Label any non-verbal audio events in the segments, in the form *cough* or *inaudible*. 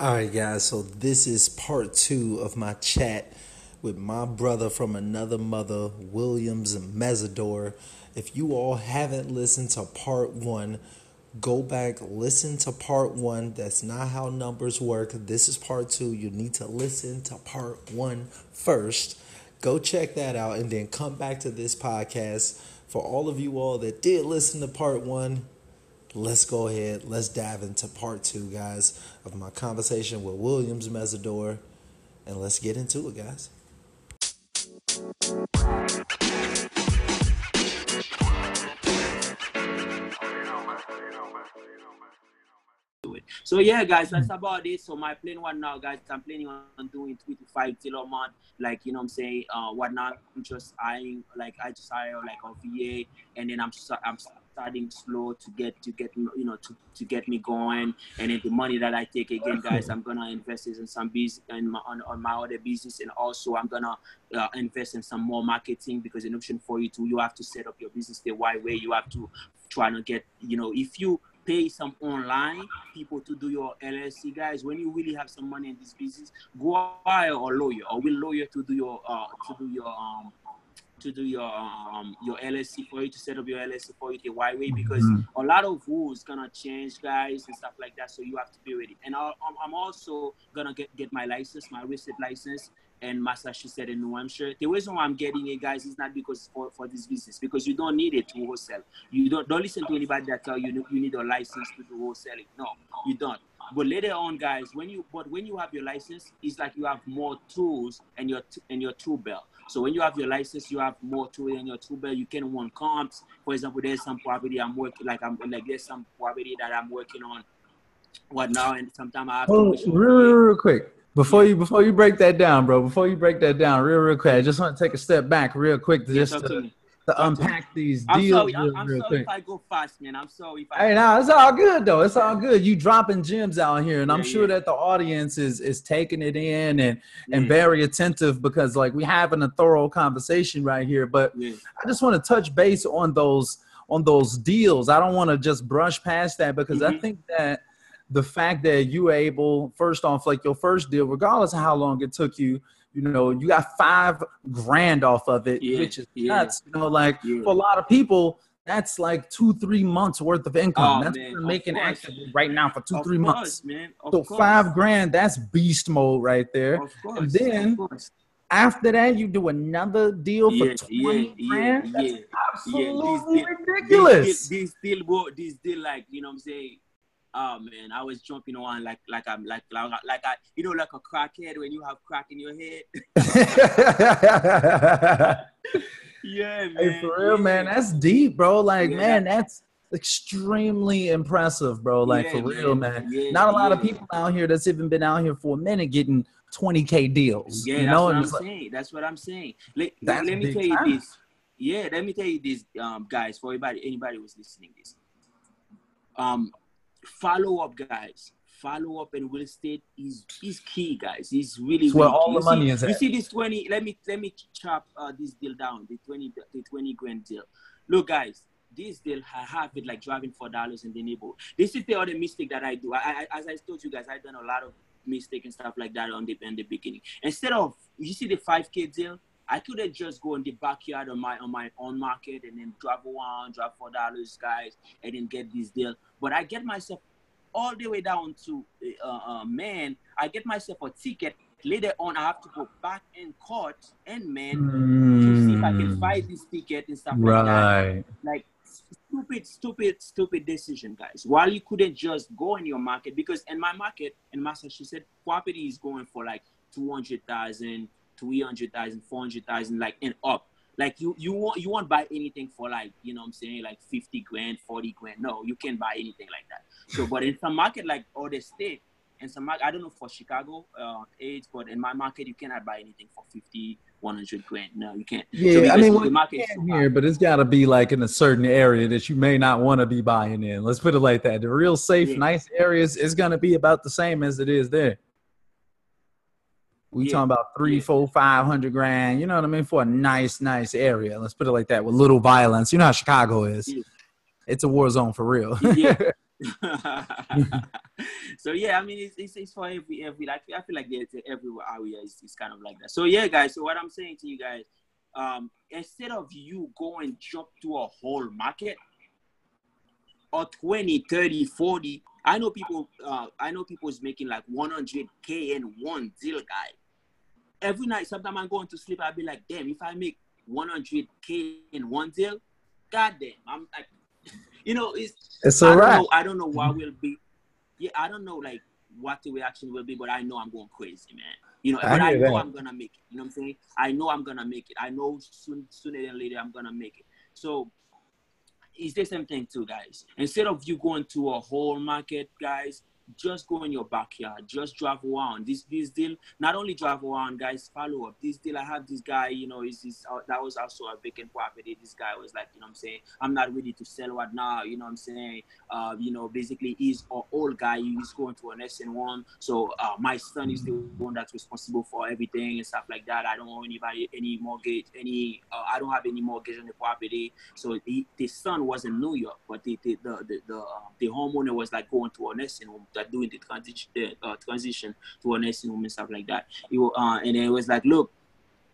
All right, guys. So this is part two of my chat with my brother from another mother, Williams Mezidor. If you all haven't listened to part one, go back, listen to part one. That's not how numbers work. This is part two. You need to listen to part one first. Go check that out and then come back to this podcast. For all of you all that did listen to part one, let's go ahead. Let's dive into part two, guys, of my conversation with Williams Mezidor. And let's get into it, guys. So yeah, guys, that's about it. So my plan one now, guys, I'm planning on doing three to five till a month. Like you know, I'm saying, uh, whatnot. I'm just eyeing, like I just hire like a VA, and then I'm just, I'm starting slow to get to get you know to, to get me going. And then the money that i take again guys i'm gonna invest in some business and on, on my other business. And also i'm gonna uh, invest in some more marketing because in option for you to you have to set up your business the right way. You have to try to get you know if you pay some online people to do your LLC, guys. When you really have some money in this business, go hire a lawyer or will lawyer to do your uh, to do your um to do your um your LLC for you to set up your LLC for you the right way because mm-hmm. a lot of rules gonna change, guys, and stuff like that. So you have to be ready. And i am also gonna get get my license, my real license, and Massachusetts and New Hampshire. The reason why I'm getting it, guys, is not because for, for this business, because you don't need it to wholesale. You don't don't listen to anybody that tell you you need a license to do wholesaling. No, you don't. But later on, guys, when you but when you have your license, it's like you have more tools and your and your tool belt. So when you have your license, you have more to it in your tool belt. You can run comps. For example, there's some property I'm working like I'm like there's some property that I'm working on what now and sometimes I have oh, to real, real, real quick. Before you before you break that down, bro, before you break that down real real quick, I just want to take a step back real quick to just to, to unpack these I'm deals. Sorry, I'm, sorry if I go fast, man. I'm sorry if I. Hey, now it's all good though. It's all good. You dropping gems out here, and I'm sure yeah. that the audience is is taking it in and and Yeah. very attentive because like we having a thorough conversation right here. But Yeah. I just want to touch base on those on those deals. I don't want to just brush past that because I Mhm. think that the fact that you were able, first off, like your first deal, regardless of how long it took you, you know, you got five grand off of it, Yeah, which is yeah. nuts. You know, like Yeah. for a lot of people, that's like two, three months worth of income. Oh, that's man, what making actively right now for two, Of three course, months. man. Of So course. five grand, that's beast mode right there. Of course. And then after that, you do another deal for Yeah, 20 yeah, grand. yeah, That's yeah. absolutely deal- ridiculous. This, deal- deal, bro, this deal, like you know, what I'm saying. Oh man, I was jumping on like like I'm like like, like I you know like a crackhead when you have crack in your head. *laughs* yeah, man. Hey, for real, yeah. man, that's deep, bro. Like, Yeah, man, that's extremely impressive, bro. Like, Yeah, for real, man. Not a lot of people out here that's even been out here for a minute getting 20k deals. Yeah, you that's know, what and I'm like, saying. That's what I'm saying. Let, let me tell you time. this. Yeah, let me tell you this, um, guys. For anybody, anybody who's listening, this. Um, follow up, guys. Follow up in real estate is is key, guys. It's really, It's where really all key. the You money see, is You at. see this twenty? Let me let me chop uh, this deal down. The twenty the twenty grand deal. Look, guys. This deal, I have it like driving four dollars in the neighborhood. This is the other mistake that I do. I, I, as I told you guys, I've done a lot of mistake and stuff like that on the in the beginning. Instead of you see the five k deal, I could have just go in the backyard on my on my own market and then drive around, drive four dollars, guys, and then get this deal. But I get myself all the way down to uh, uh, man. I get myself a ticket. Later on, I have to go back in court and man to see if I can Mm, fight this ticket and stuff like that right. like stupid, stupid, stupid decision, guys. While you couldn't just go in your market because in my market in Massachusetts, property is going for like 200,000, 300,000, 400,000, like and up. Like you, you won't, you won't buy anything for like, you know what I'm saying, like 50 grand, 40 grand. No, you can't buy anything like that. So, but in some market like other state, and some market, I don't know for Chicago, uh, age, but in my market, you cannot buy anything for 50, 100 grand. No, you can't. Yeah, So I mean, the market you is can so here, but it's got to be like in a certain area that you may not want to be buying in. Let's put it like that. The real safe, Yeah. nice areas is going to be about the same as it is there. We Yeah. talking about three, Yeah. four, five hundred grand. You know what I mean for a nice, nice area. Let's put it like that with little violence. You know how Chicago is. Yeah. It's a war zone for real. yeah. *laughs* *laughs* so yeah, I mean, it's, it's, it's for every every like I feel like there's everywhere area is, is kind of like that. So yeah, guys. So what I'm saying to you guys, um, instead of you go and jump to a whole market or 20, 30, 40, I know people. Uh, I know people is making like 100k in one deal, guy. Every night, sometimes I'm going to sleep. I'll be like, damn, if I make 100k in one deal, goddamn, I'm like, *laughs* you know, it's it's I all don't right. know, I don't know what will be. Yeah, I don't know like what the reaction will be, but I know I'm going crazy, man. You know, I but I know that. I'm gonna make it. You know what I'm saying? I know I'm gonna make it. I know soon, sooner than later I'm gonna make it. So it's the same thing too, guys. Instead of you going to a whole market, guys, just go in your backyard. Just drive around. This this deal, not only drive around, guys, follow up. This deal, I have this guy, you know, is this uh, that was also a vacant property. This guy was like, you know I'm saying? I'm not ready to sell right now, you know what I'm saying? Uh, you know, basically he's an old guy, he's going to an SN one, So uh, my son is the one that's responsible for everything and stuff like that. I don't owe anybody any mortgage, any uh, I don't have any mortgage on the property. So he, the son was in New York, but the the the the, the, uh, the homeowner was like going to a nursing home, that doing the transition uh, transition to a nursing home and stuff like that. Wa- uh, and then it was like, look,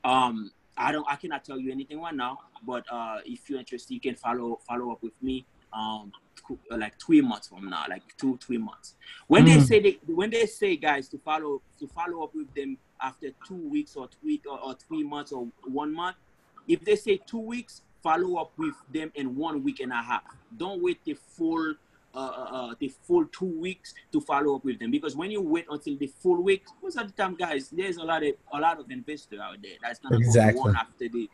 um, I don't, I cannot tell you anything right now, but uh, if you're interested, you can follow follow up with me. Um, like three months from now, like two three months. When they Mm. say they, when they say guys to follow to follow up with them after two weeks or three or, or three months or one month, if they say two weeks, follow up with them in one week and a half. Don't wait the full uh, uh, uh, the full two weeks to follow up with them because when you wait until the full week, most of the time, guys, there's a lot of a lot of investors out there that's gonna Exactly. go one after the.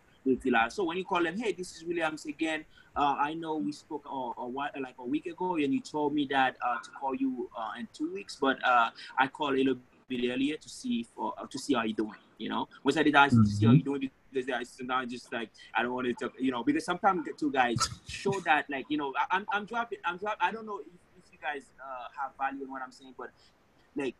So when you call them, hey, this is Williams again. Uh, I know we spoke uh, a while, like a week ago, and you told me that uh, to call you uh, in two weeks, but uh, I called a little bit earlier to see for uh, to see how you're doing. You know, most of the times to see how you're doing I sometimes just like I don't want to talk. You know, because sometimes two guys show that like you know I, I'm I'm dropping I'm dropping. I don't know if, if you guys uh, have value in what I'm saying, but like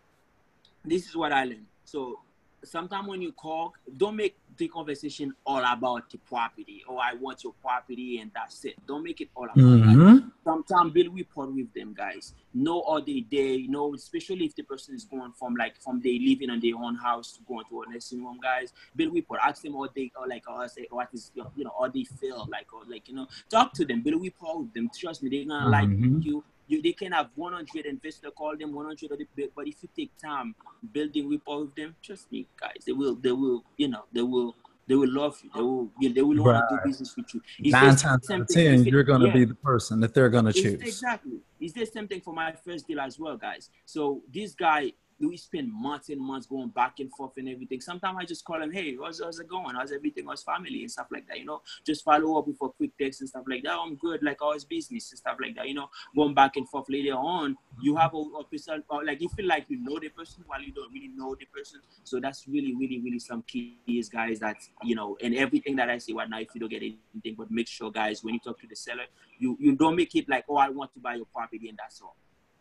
this is what I learned. So sometimes when you call, don't make the conversation all about the property. Oh, I want your property and that's it. Don't make it all about that. Sometimes build rapport with them guys. Know all they day, you know, especially if the person is going from like from they living in their own house to going to a nursing home, guys. Build rapport. Ask them what they or like or say what is you know, how they feel like or like you know, talk to them, build rapport with them. Trust me, they're gonna like Mhm. you. You, they can have 100 investor call them 100 of the but if you take time building rapport with them trust me guys they will they will you know they will they will love you they will yeah, they will want to do business with you It's Nine times out of ten, you're going to yeah. be the person that they're going to It's choose. exactly. It's the same thing for my first deal as well, guys. So this guy, we spend months and months going back and forth and everything. Sometimes I just call him, hey, how's, how's it going? How's everything? How's family and stuff like that? You know, just follow up with a quick text and stuff like that. Oh, I'm good, like oh, how's business and stuff like that. You know, going back and forth later on, you mm-hmm. have a, a person, or like you feel like you know the person while you don't really know the person. So that's really, really, really some keys, guys. That you know, and everything that I say right now, if you don't get anything, but make sure, guys, when you talk to the seller, you you don't make it like, oh, I want to buy your property and that's all.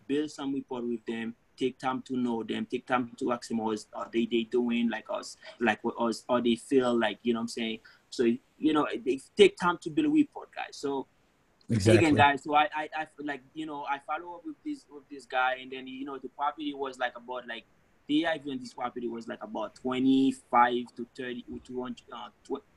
Build some rapport with them. Take time to know them. Take time to ask them how is are they they doing like us, like what us, or they feel like you know what I'm saying. So you know, they take time to build a rapport, guys. So Exactly. again, guys. So I, I, I like you know, I follow up with this with this guy, and then you know, the property was like about like the even this property was like about 25 to 30 to 200 uh,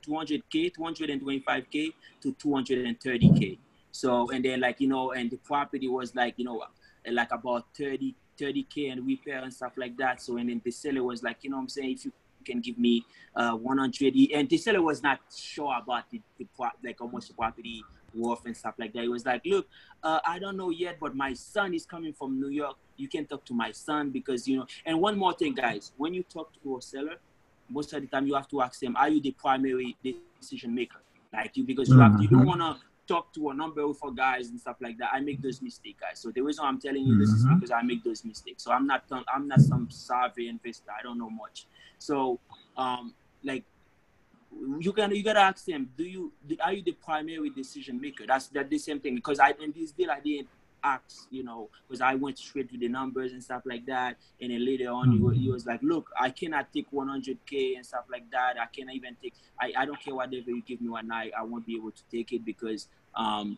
200k 225k to 230k so and then like you know and the property was like you know like about 30 30k and repair and stuff like that so and then the seller was like you know what i'm saying if you can give me uh 100 and the seller was not sure about the, the pro- like much the property worth and stuff like that. He was like, look, uh, I don't know yet, but my son is coming from New York. You can talk to my son because you know. And one more thing, guys, when you talk to a seller, most of the time you have to ask them, are you the primary decision maker? Like you, because you have you don't Mhm. Talk to a number of guys and stuff like that. I make those mistakes, guys. So the reason I'm telling you this is Mhm. because I make those mistakes. So I'm not I'm not some savvy investor. I don't know much. So um like you can you gotta ask them do you are you the primary decision maker that's that the same thing because i in this deal i didn't ask you know because i went straight to the numbers and stuff like that. And then later on he, wa- he was like look i cannot take 100k and stuff like that. I cannot even take i, I don't care whatever you give me one night i won't be able to take it because um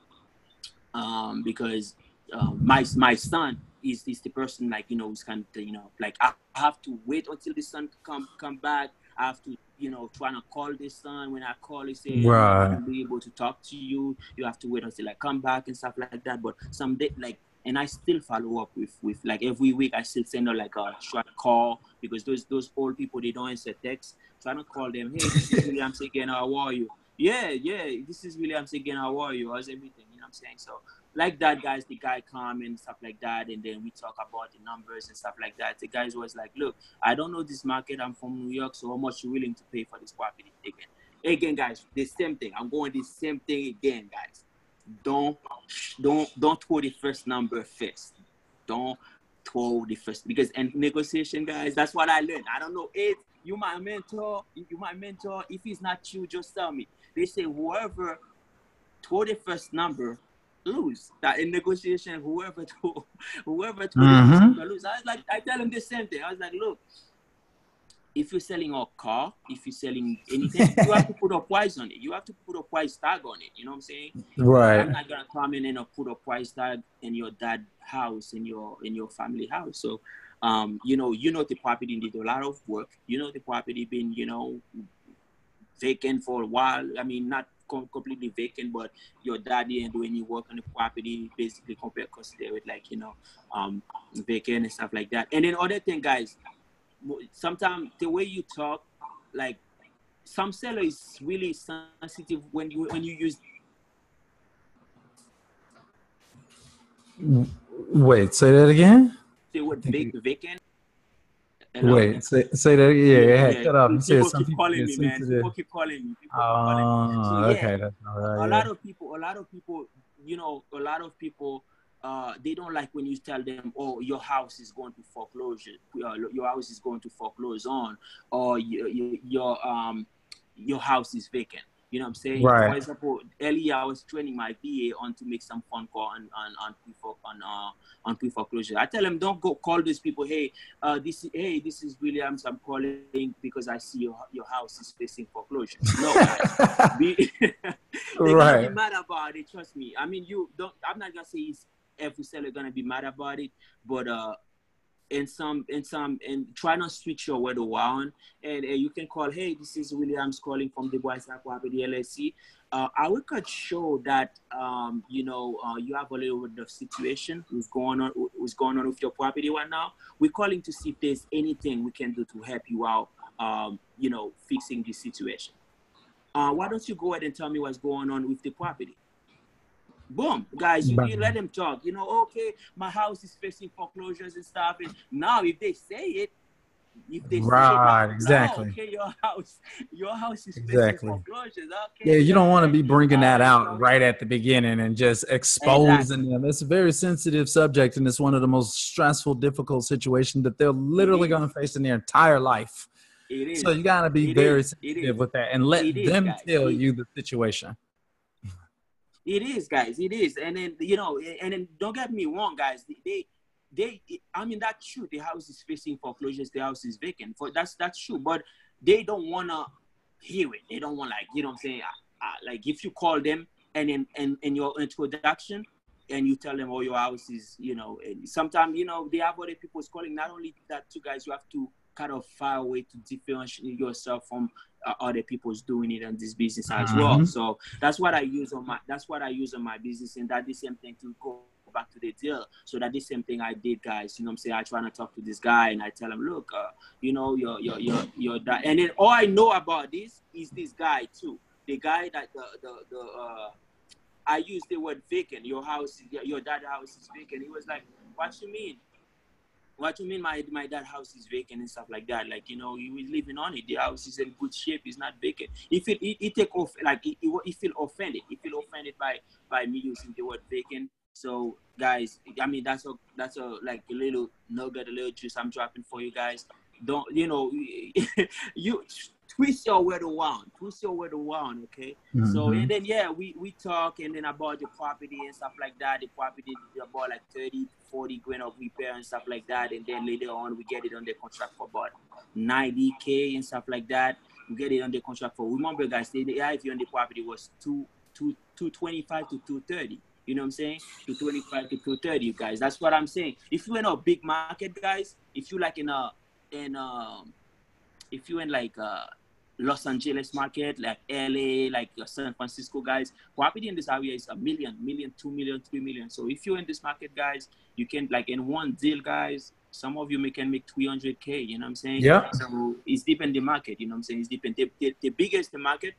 um because uh, my my son is is the person like you know who's kind of you know like I have to wait until the son come come back. I have to you know trying to call this son. When I call, he say Right. I'm not be able to talk to you. You have to wait until I come back and stuff like that. But some day like. And I still follow up with, with like every week. I still send out like a short call because those those old people they don't answer text. Trying to call them. Hey, this is William. How are you? Yeah, yeah. This is William again. How are you? How's everything? You know what I'm saying? So like that, guys, the guy come and stuff like that, and then we talk about the numbers and stuff like that. The guys was like, "Look, I don't know this market. I'm from New York, so how much you willing to pay for this property again?" Again, guys, the same thing. I'm going the same thing again, guys. Don't, don't, don't throw the first number first. Don't throw the first because and negotiation, guys. That's what I learned. I don't know it. You my mentor. You my mentor. If it's not you, just tell me. They say whoever throw the first number lose. That in negotiation, whoever *laughs* throw, whoever throw the first Mhm. number lose. I was like, I tell them the same thing. I was like, look, if you're selling a car, if you're selling anything, you have to put a price on it. You have to put a price tag on it. You know what I'm saying? Right. I'm not gonna come in and put a price tag in your dad house in your in your family house. So, um, you know, you know the property did a lot of work. You know the property been you know vacant for a while. I mean, not completely vacant, but your daddy didn't do any work on the property. Basically, compare consider it like you know, um, vacant and stuff like that. And then other thing, guys, sometimes the way you talk, like some seller is really sensitive when you when you use Wait, say that again. the word Think vacant. Hello? Wait, say, say that. Yeah, yeah, yeah. You said People keep people calling me, man. People keep calling me. People keep calling me. Oh, So, yeah, okay, that's all a right. lot of people, a lot of people, you know, a lot of people, uh, they don't like when you tell them, "Oh, your house is going to foreclosure. Uh, your house is going to foreclose on, or your, your, your um your house is vacant." You know what I'm saying? Right. For example, earlier I was training my VA on to make some phone call on on on pre on uh on pre foreclosure. I tell them don't go call these people. Hey, uh, this is hey, this is Williams. I'm calling because I see your your house is facing foreclosure. No. *laughs* Be, *laughs* gonna be mad about it. Trust me. I mean, you don't. I'm not gonna say it's every seller gonna be mad about it, but uh, in some, in some, and try not to switch your word around. And uh, you can call. Hey, this is Williams calling from the Boys Property LLC. Uh, I will could show that um, you know uh, you have a little bit of situation who's going on who's going on with your property right now. We're calling to see if there's anything we can do to help you out. Um, you know, fixing this situation. Uh, why don't you go ahead and tell me what's going on with the property? Boom, guys, you, you let them talk. You know, okay, my house is facing foreclosures and stuff. And now, if they say it, if they Right, say it, now, oh, exactly. okay, your house, your house is Exactly. facing foreclosures. Okay, Yeah, you don't want to be bringing that out right at the beginning and just exposing them. It's a very sensitive subject, and it's one of the most stressful, difficult situations that they're literally going to face in their entire life. It is. So you got to be It very is. Sensitive with that and let them guys. tell you the situation. It is, guys. It is, and then you know, and then don't get me wrong, guys. They, they, I mean, that's true. The house is facing foreclosures. The house is vacant. For that's that's true. But they don't wanna hear it. They don't want like you know what I'm saying. Uh, uh, like if you call them and in and in your introduction and you tell them, oh, your house is, you know, sometimes you know they have other people's calling. Not only that, two guys, you have to kind of a way to differentiate yourself from uh, other people's doing it in this business as well. Mhm. So that's what I use on my that's what I use on my business, and that the same thing to go back to the deal. So that the same thing I did, guys. You know what I'm saying? I try to talk to this guy and I tell him, look, uh, you know, your your your your that, and then all I know about this is this guy too. The guy that the the the uh, I used the word vacant. Your house, your, your dad house is vacant. He was like, what you mean? What you mean my my dad house is vacant and stuff like that? Like, you know, he was living on it. The house is in good shape. It's not vacant. He he, he take off like he, he, he feel offended. He feel offended by by me using the word vacant. So guys, I mean that's a that's a like a little nugget, a little juice I'm dropping for you guys. Don't you know *laughs* you twist your word around, twist your word around, okay? So Mhm. and then yeah, we we talk and then about the property and stuff like that. The property about like 30, 40 grand of repair and stuff like that. And then later on we get it on the contract for about 90k and stuff like that. We get it on the contract for remember guys, the IFU on the property was two two two twenty five to two thirty. You know what I'm saying? To 25 to 230, guys. That's what I'm saying. If you're in a big market, guys, if you like in a in um if you're in like uh Los Angeles market, like LA, like San Francisco guys, property in this area is a million, million, two million, three million. So if you're in this market, guys, you can like in one deal, guys, some of you may can make 300k. You know what I'm saying? Yeah. So it's deep in the market. You know what I'm saying? It's deep in the, the, the biggest the market.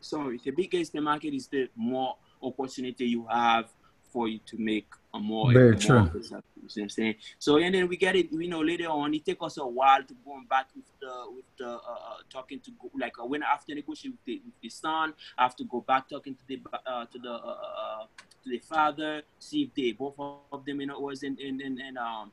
Sorry, the biggest the market is the more opportunity you have for you to make a more. Very true. You know what I'm saying? So and then we get it. You know, later on, it take us a while to go back with the with the uh, uh, talking to go, like uh, when after negotiating with the, with the son, I have to go back talking to the uh, to the uh, uh, to the father, see if they both of them you know was in in in, in um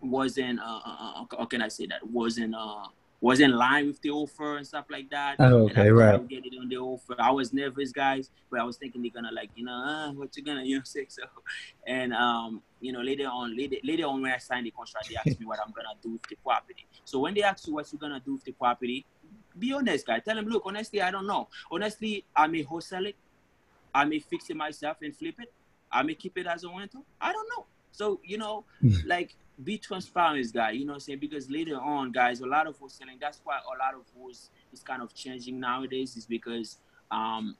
wasn't uh, uh, uh, how can I say that wasn't uh was in line with the offer and stuff like that. Oh, okay, right. I Get it on the offer. I was nervous, guys, but I was thinking they're gonna like, you know, uh, what you gonna, *laughs* you know, say so. And um, you know, later on, later, later on when I signed the contract, they asked me what I'm gonna do with the property. So when they ask you what you're gonna do with the property, be honest, guys. Tell them, look, honestly, I don't know. Honestly, I may wholesale it, I may fix it myself and flip it, I may keep it as a rental. I don't know. So you know, like be transparent, guy. You know what I'm saying? Because later on, guys, a lot of wholesaling. That's why a lot of wholes is kind of changing nowadays. Is because um,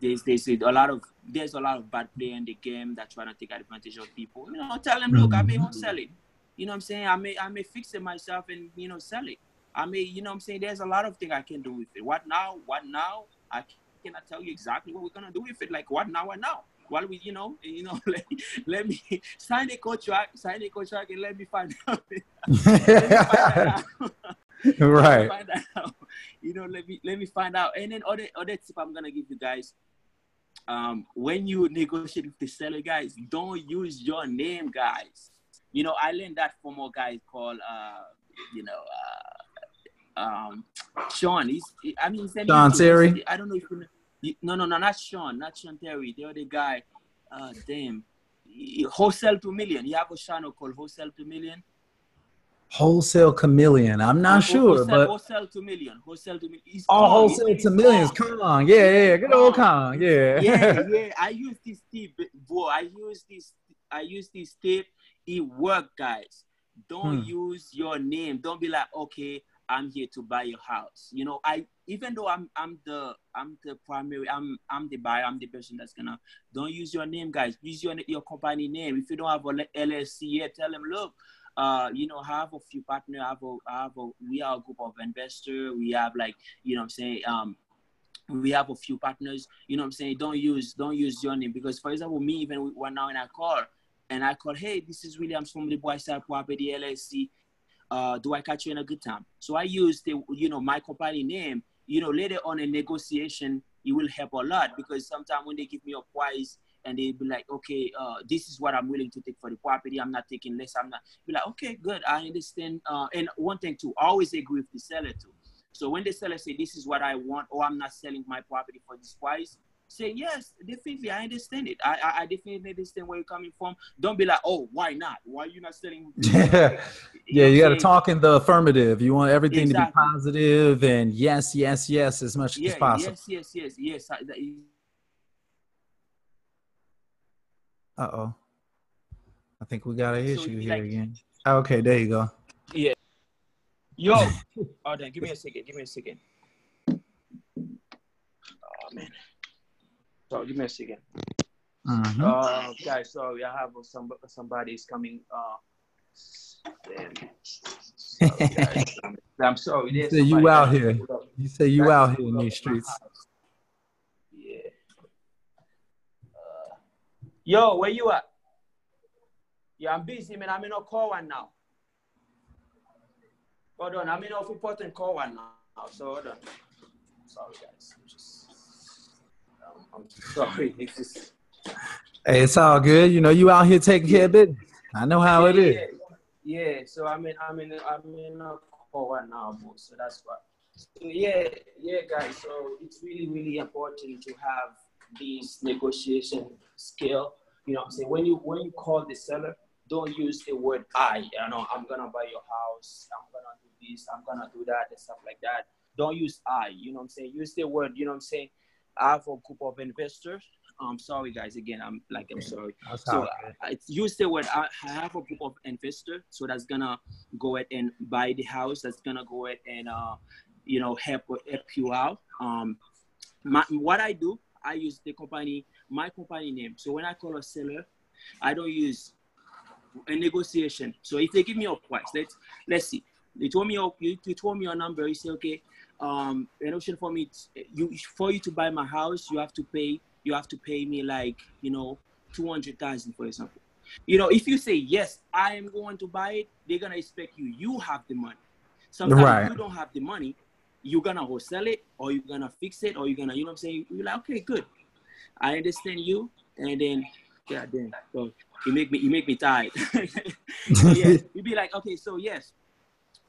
there's there's a lot of there's a lot of bad play in the game that trying to take advantage of people. You know, tell them, look, I may wholesale it. You know what I'm saying? I may I may fix it myself and you know sell it. I may you know what I'm saying. There's a lot of things I can do with it. What now? What now? I cannot tell you exactly what we're gonna do with it. Like what now? What now? While we, you know, you know, *laughs* let, let me sign a contract, sign a contract, and let me find out. Me find out. Let me *laughs* right. find out. You know, let me let me find out. And then other other tip I'm gonna give you guys. Um, when you negotiate with the seller, guys, don't use your name, guys. You know, I learned that from a guy called, uh, you know, uh, um, Sean. He's, I mean, Sean Terry? I don't know if you know. No, no, no, not Sean, not Sean Terry. The other guy, uh, damn, wholesale to million. You have a channel called wholesale to million. Wholesale chameleon. I'm not Wholesale- sure, wholesale, but wholesale to million. Wholesale to million. He's oh, wholesale He's to millions. Kong. Kong. Yeah, yeah. Good old Kong. Yeah. yeah, yeah. *laughs* I use this tip, bro. I use this. I use this tip. It work, guys. Don't Hmm. use your name. Don't be like, okay, I'm here to buy your house. You know, I even though I'm I'm the I'm the primary, I'm I'm the buyer, I'm the person that's gonna. Don't use your name, guys. Use your your company name. If you don't have a LLC yet, tell them, look, uh, you know, I have a few partners. I have a, I have a, we are a group of investors. We have like, you know, I'm saying, um, we have a few partners. You know, I'm saying, don't use, don't use your name because, for example, me even one now in a call and I call, hey, this is Williams from the Boy Side Property LLC. Uh, do I catch you in a good time? So I use the, you know, my company name. You know, later on in negotiation, it will help a lot because sometimes when they give me a price and they be like, okay, uh, this is what I'm willing to take for the property. I'm not taking less. I'm not. Be like, okay, good. I understand. Uh, and one thing too, always agree with the seller too. So when the seller say this is what I want, or I'm not selling my property for this price, say yes, definitely. I understand it. I I, I definitely understand where you're coming from. Don't be like, oh, why not? Why are you not selling? *laughs* Yeah. Yeah, you got to talk in the affirmative. You want everything to be positive and yes, yes, yes, as much Yeah, as possible. yes, yes, yes, yes. I, that, Uh oh. I think we got an So issue it's here like- again. Okay, there you go. Yeah. Yo, *laughs* hold on. Give me a second. Give me a second. Oh man. So give me a second. Mhm. Uh, guys, sorry, I have some somebody's coming. Uh, sorry, guys, I'm, *laughs* I'm sorry. There's So you out here. You say you Guys, out here in these streets. Yeah. Uh, yo, where you at? Yeah, I'm busy, man. I'm in a call one now. Hold on, I'm in a important call one now. So hold on. Sorry, guys. I'm sorry. *laughs* It's just. Hey, it's all good. You know, you out here taking care of business. I know how it yeah, is. Yeah, yeah. So I'm in, I'm in, I'm in a call right now, bro. So that's why. So yeah, yeah, guys. So it's really, really important to have these negotiation skill. You know, what I'm saying when you when you call the seller, don't use the word I. You know, I'm gonna buy your house. I'm gonna do this. I'm gonna do that and stuff like that. Don't use I. You know, what I'm saying use the word. You know, what I'm saying I have a group of investors. I'm sorry, guys. Again, I'm like, I'm sorry. That's So uh, it's you say what I I have a group of investor, so that's gonna go ahead and buy the house. That's gonna go ahead and uh, you know, help help you out. Um, my, what I do, I use the company, my company name. So when I call a seller, I don't use a negotiation. So if they give me a price, let's let's see. They told me you told me your number. You say okay. Um, an option for me, you for you to buy my house, you have to pay. You have to pay me like you know two hundred thousand, for example. You know, if you say yes, I am going to buy it, they're gonna expect you. You have the money. Sometimes Right. you don't have the money. You're gonna wholesale it, or you're gonna fix it, or you're gonna, you know what I'm saying? You're like, okay, good. I understand you, and then, yeah, then, so you make me, you make me tired. *laughs* so yeah, *laughs* you'd be like, okay, so yes,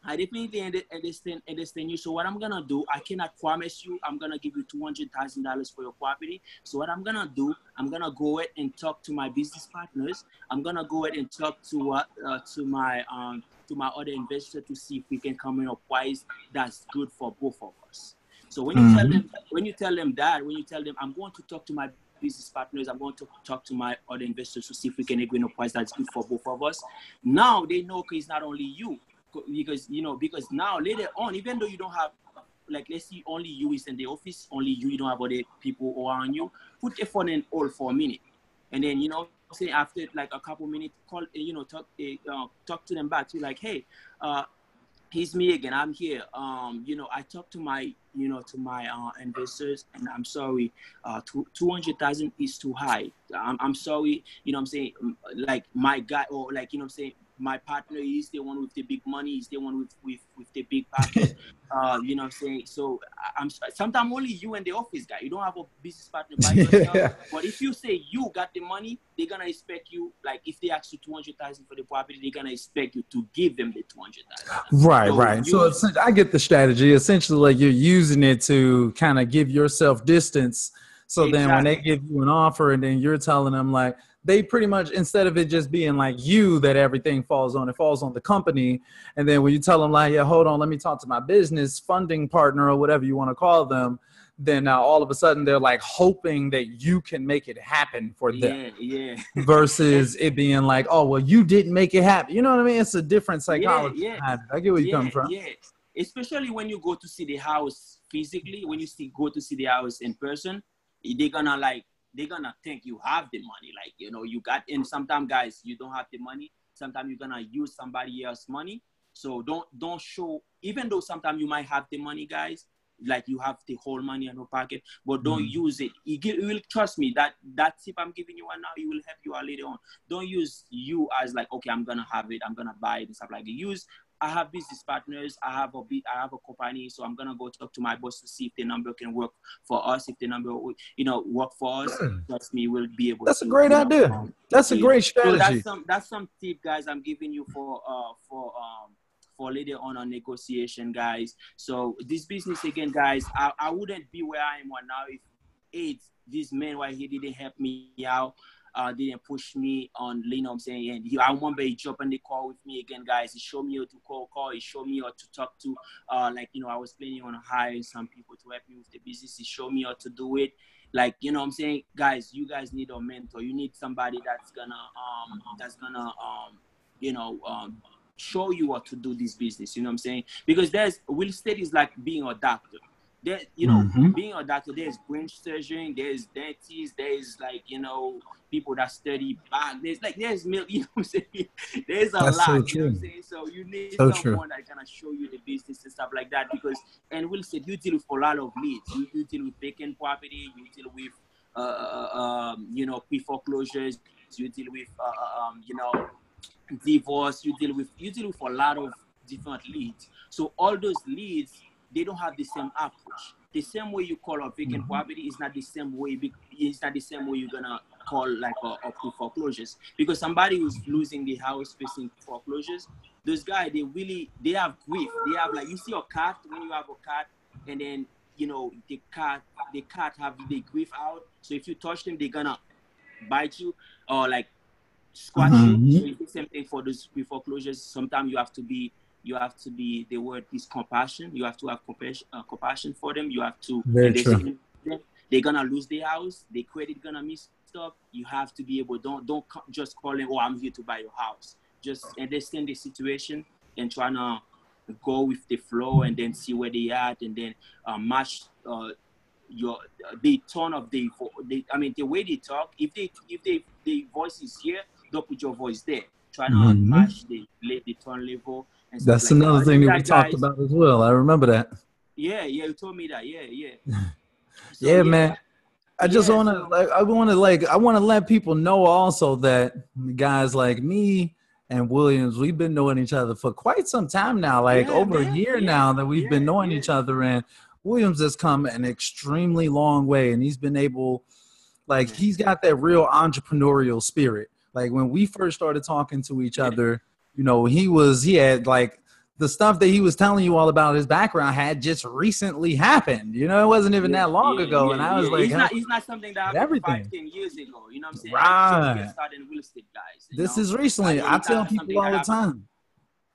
I definitely under- understand understand you. So what I'm gonna do, I cannot promise you I'm gonna give you two hundred thousand dollars for your property. So what I'm gonna do, I'm gonna go ahead and talk to my business partners. I'm gonna go ahead and talk to uh, uh, to my um to my other investor to see if we can come in a price that's good for both of us. So when you tell them when you tell them that, when you tell them I'm going to talk to my business partners, I'm going to talk to my other investors to see if we can agree on a price that's good for both of us. Now they know it's not only you because you know because now later on even though you don't have like let's see only you is in the office only you you don't have other people around you put your phone in all for a minute. And then you know say after like a couple minutes call uh, you know talk uh, uh, talk to them back you like hey uh he's me again i'm here. Um you know i talked to my you know to my uh investors and i'm sorry uh two- 200000 is too high. I'm, I'm sorry you know i'm saying? Like my guy or like you know i'm saying my partner is the one with the big money is the one with with, with the big pocket *laughs* uh you know what i'm saying so i'm sometimes only you and the office guy you don't have a business partner by yourself *laughs* Yeah. but if you say you got the money they're gonna expect you like if they ask you 200000 for the property they're gonna expect you to give them the 200000 Right, So right. So you- it's, I get the strategy. Essentially, like you're using it to kind of give yourself distance. So then when they give you an offer and then you're telling them like they pretty much instead of it just being like you that everything falls on, it falls on the company. And then when you tell them like, yeah, hold on, let me talk to my business funding partner or whatever you want to call them, then now all of a sudden they're like hoping that you can make it happen for them yeah yeah *laughs* versus it being like, oh well, you didn't make it happen. You know what I mean? It's a different psychology. yeah. it. I get where you're yeah, coming from. Yeah, especially when you go to see the house physically, when you see go to see the house in person, they're gonna like they're gonna think you have the money. Like you know, you got. And sometimes, guys, you don't have the money. Sometimes you're gonna use somebody else's money. So don't don't show. Even though sometimes you might have the money, guys. Like you have the whole money in your pocket, but don't Mhm. use it. You, give, you will trust me that that tip I'm giving you right now, it will help you out later on. Don't use you as like, okay, I'm gonna have it, I'm gonna buy it and stuff like that. Use I have business partners. I have a bit. I have a company, so I'm gonna go talk to my boss to see if the number can work for us. If the number, you know, work for us, trust me, we'll be able. To that's a great you know, idea. um, That's a great so strategy. that's some that's some tip, guys. I'm giving you for uh for um for later on a negotiation, guys. So this business again, guys, I, I wouldn't be where I am right now if AIDS, this man right here didn't help me out. Uh, didn't push me on, you know I'm saying? And he, I remember he jumped on the call with me again, guys. He showed me how to call, call. He showed me how to talk to, uh, like, you know, I was planning on hiring some people to help me with the business. He showed me how to do it. Like, you know what I'm saying? Guys, you guys need a mentor. You need somebody that's gonna, um, that's gonna, um, you know, um, show you what to do this business. You know what I'm saying? Because there's real estate is like being a doctor. There, you know, Mhm. being a doctor, there's brain surgery, there's dentists, there's like, you know, people that study back. There's like there's mil- *laughs* you know what I'm saying? There's a That's lot, so you know what true. I'm saying? So you need So true. someone that's gonna show you the business and stuff like that because and we'll said you deal with a lot of leads. You, you deal with vacant property, you deal with uh, uh, um, you know, pre-foreclosures, you deal with uh, uh, um, you know, divorce, you deal with you deal with a lot of different leads. So all those leads, they don't have the same approach. The same way you call a vacant Mhm. property is not the same way. It's not the same way you're gonna call like a, a pre-foreclosures because somebody who's losing the house facing foreclosures, those guys they really they have grief. They have like you see a cat when you have a cat and then you know the cat the cat have the grief out. So if you touch them, they're gonna bite you or like squash Mhm. you. So it's the same thing for those foreclosures. Sometimes you have to be you have to be the word is compassion. You have to have compassion uh, compassion for them. You have to Very They, they're gonna lose their house, their credit gonna miss up. You have to be able don't don't just call them. Oh, I'm here to buy your house. Just understand the situation and try to go with the flow and then see where they at and then uh, match uh, your the tone of the, the I mean the way they talk. If they if they the voice is here, don't put your voice there. Try to mm-hmm. match the the tone level. That's like another that. thing that we talked about as well. I remember that. Yeah, yeah, you told me that. Yeah, yeah. *laughs* So, yeah, yeah, man. I just yeah, want to so, like I want to like I want to let people know also that guys like me and Williams, we've been knowing each other for quite some time now, like yeah, over man. a year now that we've been knowing each other. And Williams has come an extremely long way, and he's been able, like, he's got that real entrepreneurial spirit. Like when we first started talking to each other, you know, he was he had like the stuff that he was telling you all about his background had just recently happened. You know, it wasn't even yeah, that long yeah, ago. Yeah, and I was like, he's not, he's not something that happened everything. five, ten years ago. You know what I'm saying? Right. Started real estate, guys. This know? is recently. I, I tell people all the time.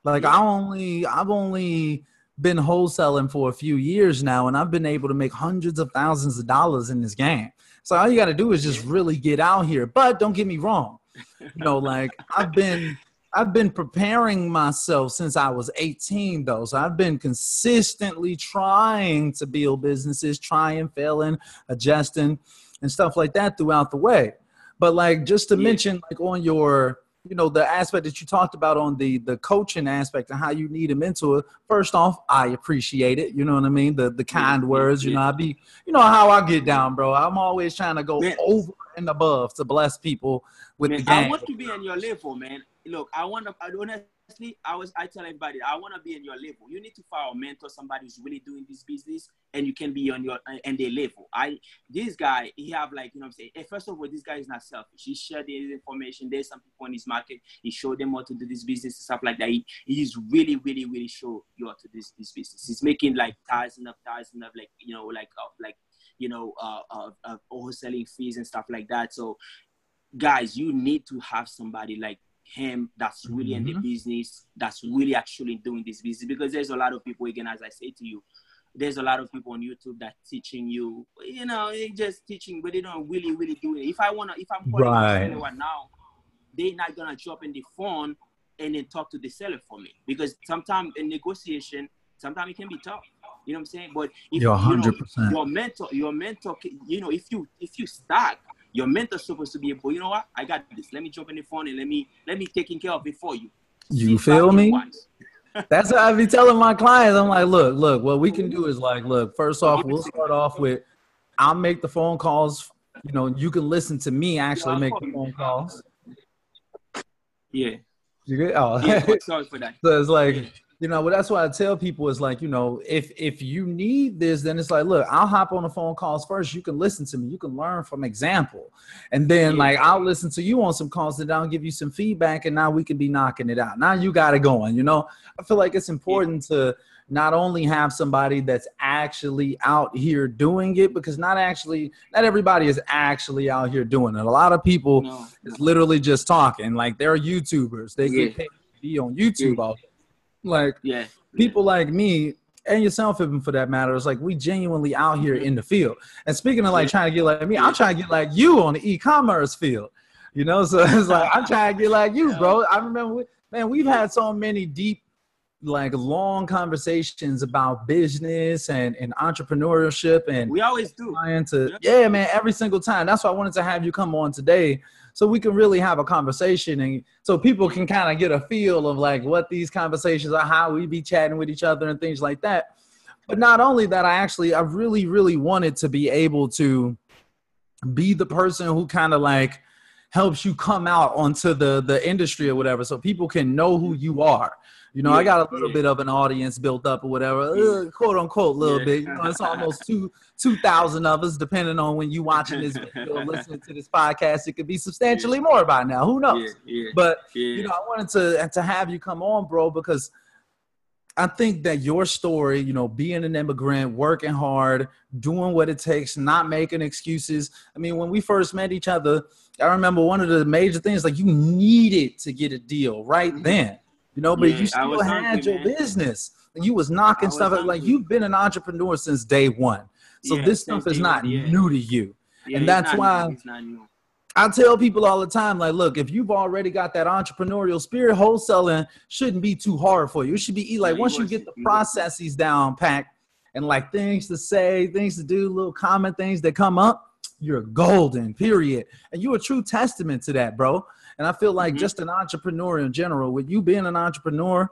Like I only, I've only been wholesaling for a few years now, and I've been able to make hundreds of thousands of dollars in this game. So all you got to do is just really get out here. But don't get me wrong. You know, *laughs* like I've been I've been preparing myself since I was 18, though. So I've been consistently trying to build businesses, trying, failing, adjusting, and stuff like that throughout the way. But like just to yeah. mention, like on your, you know, the aspect that you talked about on the the coaching aspect and how you need a mentor. First off, I appreciate it. You know what I mean? The the kind yeah. words. You know, I be, you know how I get down, bro. I'm always trying to go over and above to bless people with man, the game. I want to be on your level, man look, I want to, honestly, I was, I tell everybody, I want to be in your level. You need to find a mentor, somebody who's really doing this business, and you can be on your, and their level. I, this guy, he have like, you know, what I'm saying, first of all, this guy is not selfish. He shared his information. There's some people in his market. He showed them how to do this business and stuff like that. He, he's really, really, really show you how to do this, this business. He's making like thousands of thousands of like, you know, like, uh, like, you know, uh, uh, uh, wholesaling fees and stuff like that. So, guys, you need to have somebody like him that's really mm-hmm. in the mm-hmm. business, that's really actually doing this business. Because there's a lot of people, again, as I say to you, there's a lot of people on YouTube that teaching you, you know, just teaching, but they don't really, really do it. If I wanna, if I'm calling right. anyone now, they're not gonna drop in the phone and then talk to the seller for me because sometimes in negotiation, sometimes it can be tough. You know what I'm saying? But if You're 100%. You know, your mentor, your mentor, you know, if you if you start your mentor's supposed to be able, you know what? I got this. Let me jump in the phone and let me let me taking care of it for you. You See feel me? *laughs* That's what I be telling my clients. I'm like, look, look, what we can do is like, look, first off, we'll start off with I'll make the phone calls. You know, you can listen to me actually make the phone calls. Yeah. You get oh yeah, *laughs* sorry for that. So it's like you know well that's why i tell people is like you know if if you need this then it's like look i'll hop on the phone calls first. You can listen to me. You can learn from example. And then yeah. like i'll listen to you on some calls and i'll give you some feedback and now we can be knocking it out. Now you got it going you know? I feel like it's important yeah. to not only have somebody that's actually out here doing it because not actually not everybody is actually out here doing it. A lot of people no. is literally just talking. Like they're youtubers. They yeah. get paid to be on youtube all like yeah, people like me and yourself even for that matter, it's like we genuinely out here mm-hmm. in the field. And speaking of like trying to get like me, I'm trying to get like you on the e-commerce field. You know, so it's like I'm trying to get like you, bro. I remember, man, we've had so many deep, like long conversations about business and, and entrepreneurship, and we always do. Trying to, yeah, man, every single time. That's why I wanted to have you come on today so we can really have a conversation and so people can kind of get a feel of like what these conversations are, how we be chatting with each other and things like that. But not only that, I actually I really really wanted to be able to be the person who kind of like helps you come out onto the the industry or whatever so people can know who you are you know, yeah, I got a little yeah. bit of an audience built up or whatever, uh, quote unquote, little yeah. bit. You know, it's almost two two thousand of us, depending on when you watching this video, *laughs* listening to this podcast. It could be substantially more by now. Who knows? But you know, I wanted to to have you come on, bro, because I think that your story, you know, being an immigrant, working hard, doing what it takes, not making excuses. I mean, when we first met each other, I remember one of the major things like you needed to get a deal right then you know, but yeah, you still had your man. business and you was knocking was stuff out. Like you've been an entrepreneur since day one. So Yeah, this stuff is not yeah. new to you. And that's why- new, it's not new. I tell people all the time, like, look, if you've already got that entrepreneurial spirit, wholesaling shouldn't be too hard for you. It should be like once you get the processes down packed and like things to say, things to do, little common things that come up, you're golden, period. And you're a true testament to that, bro. And I feel like Mhm. just an entrepreneur in general, with you being an entrepreneur,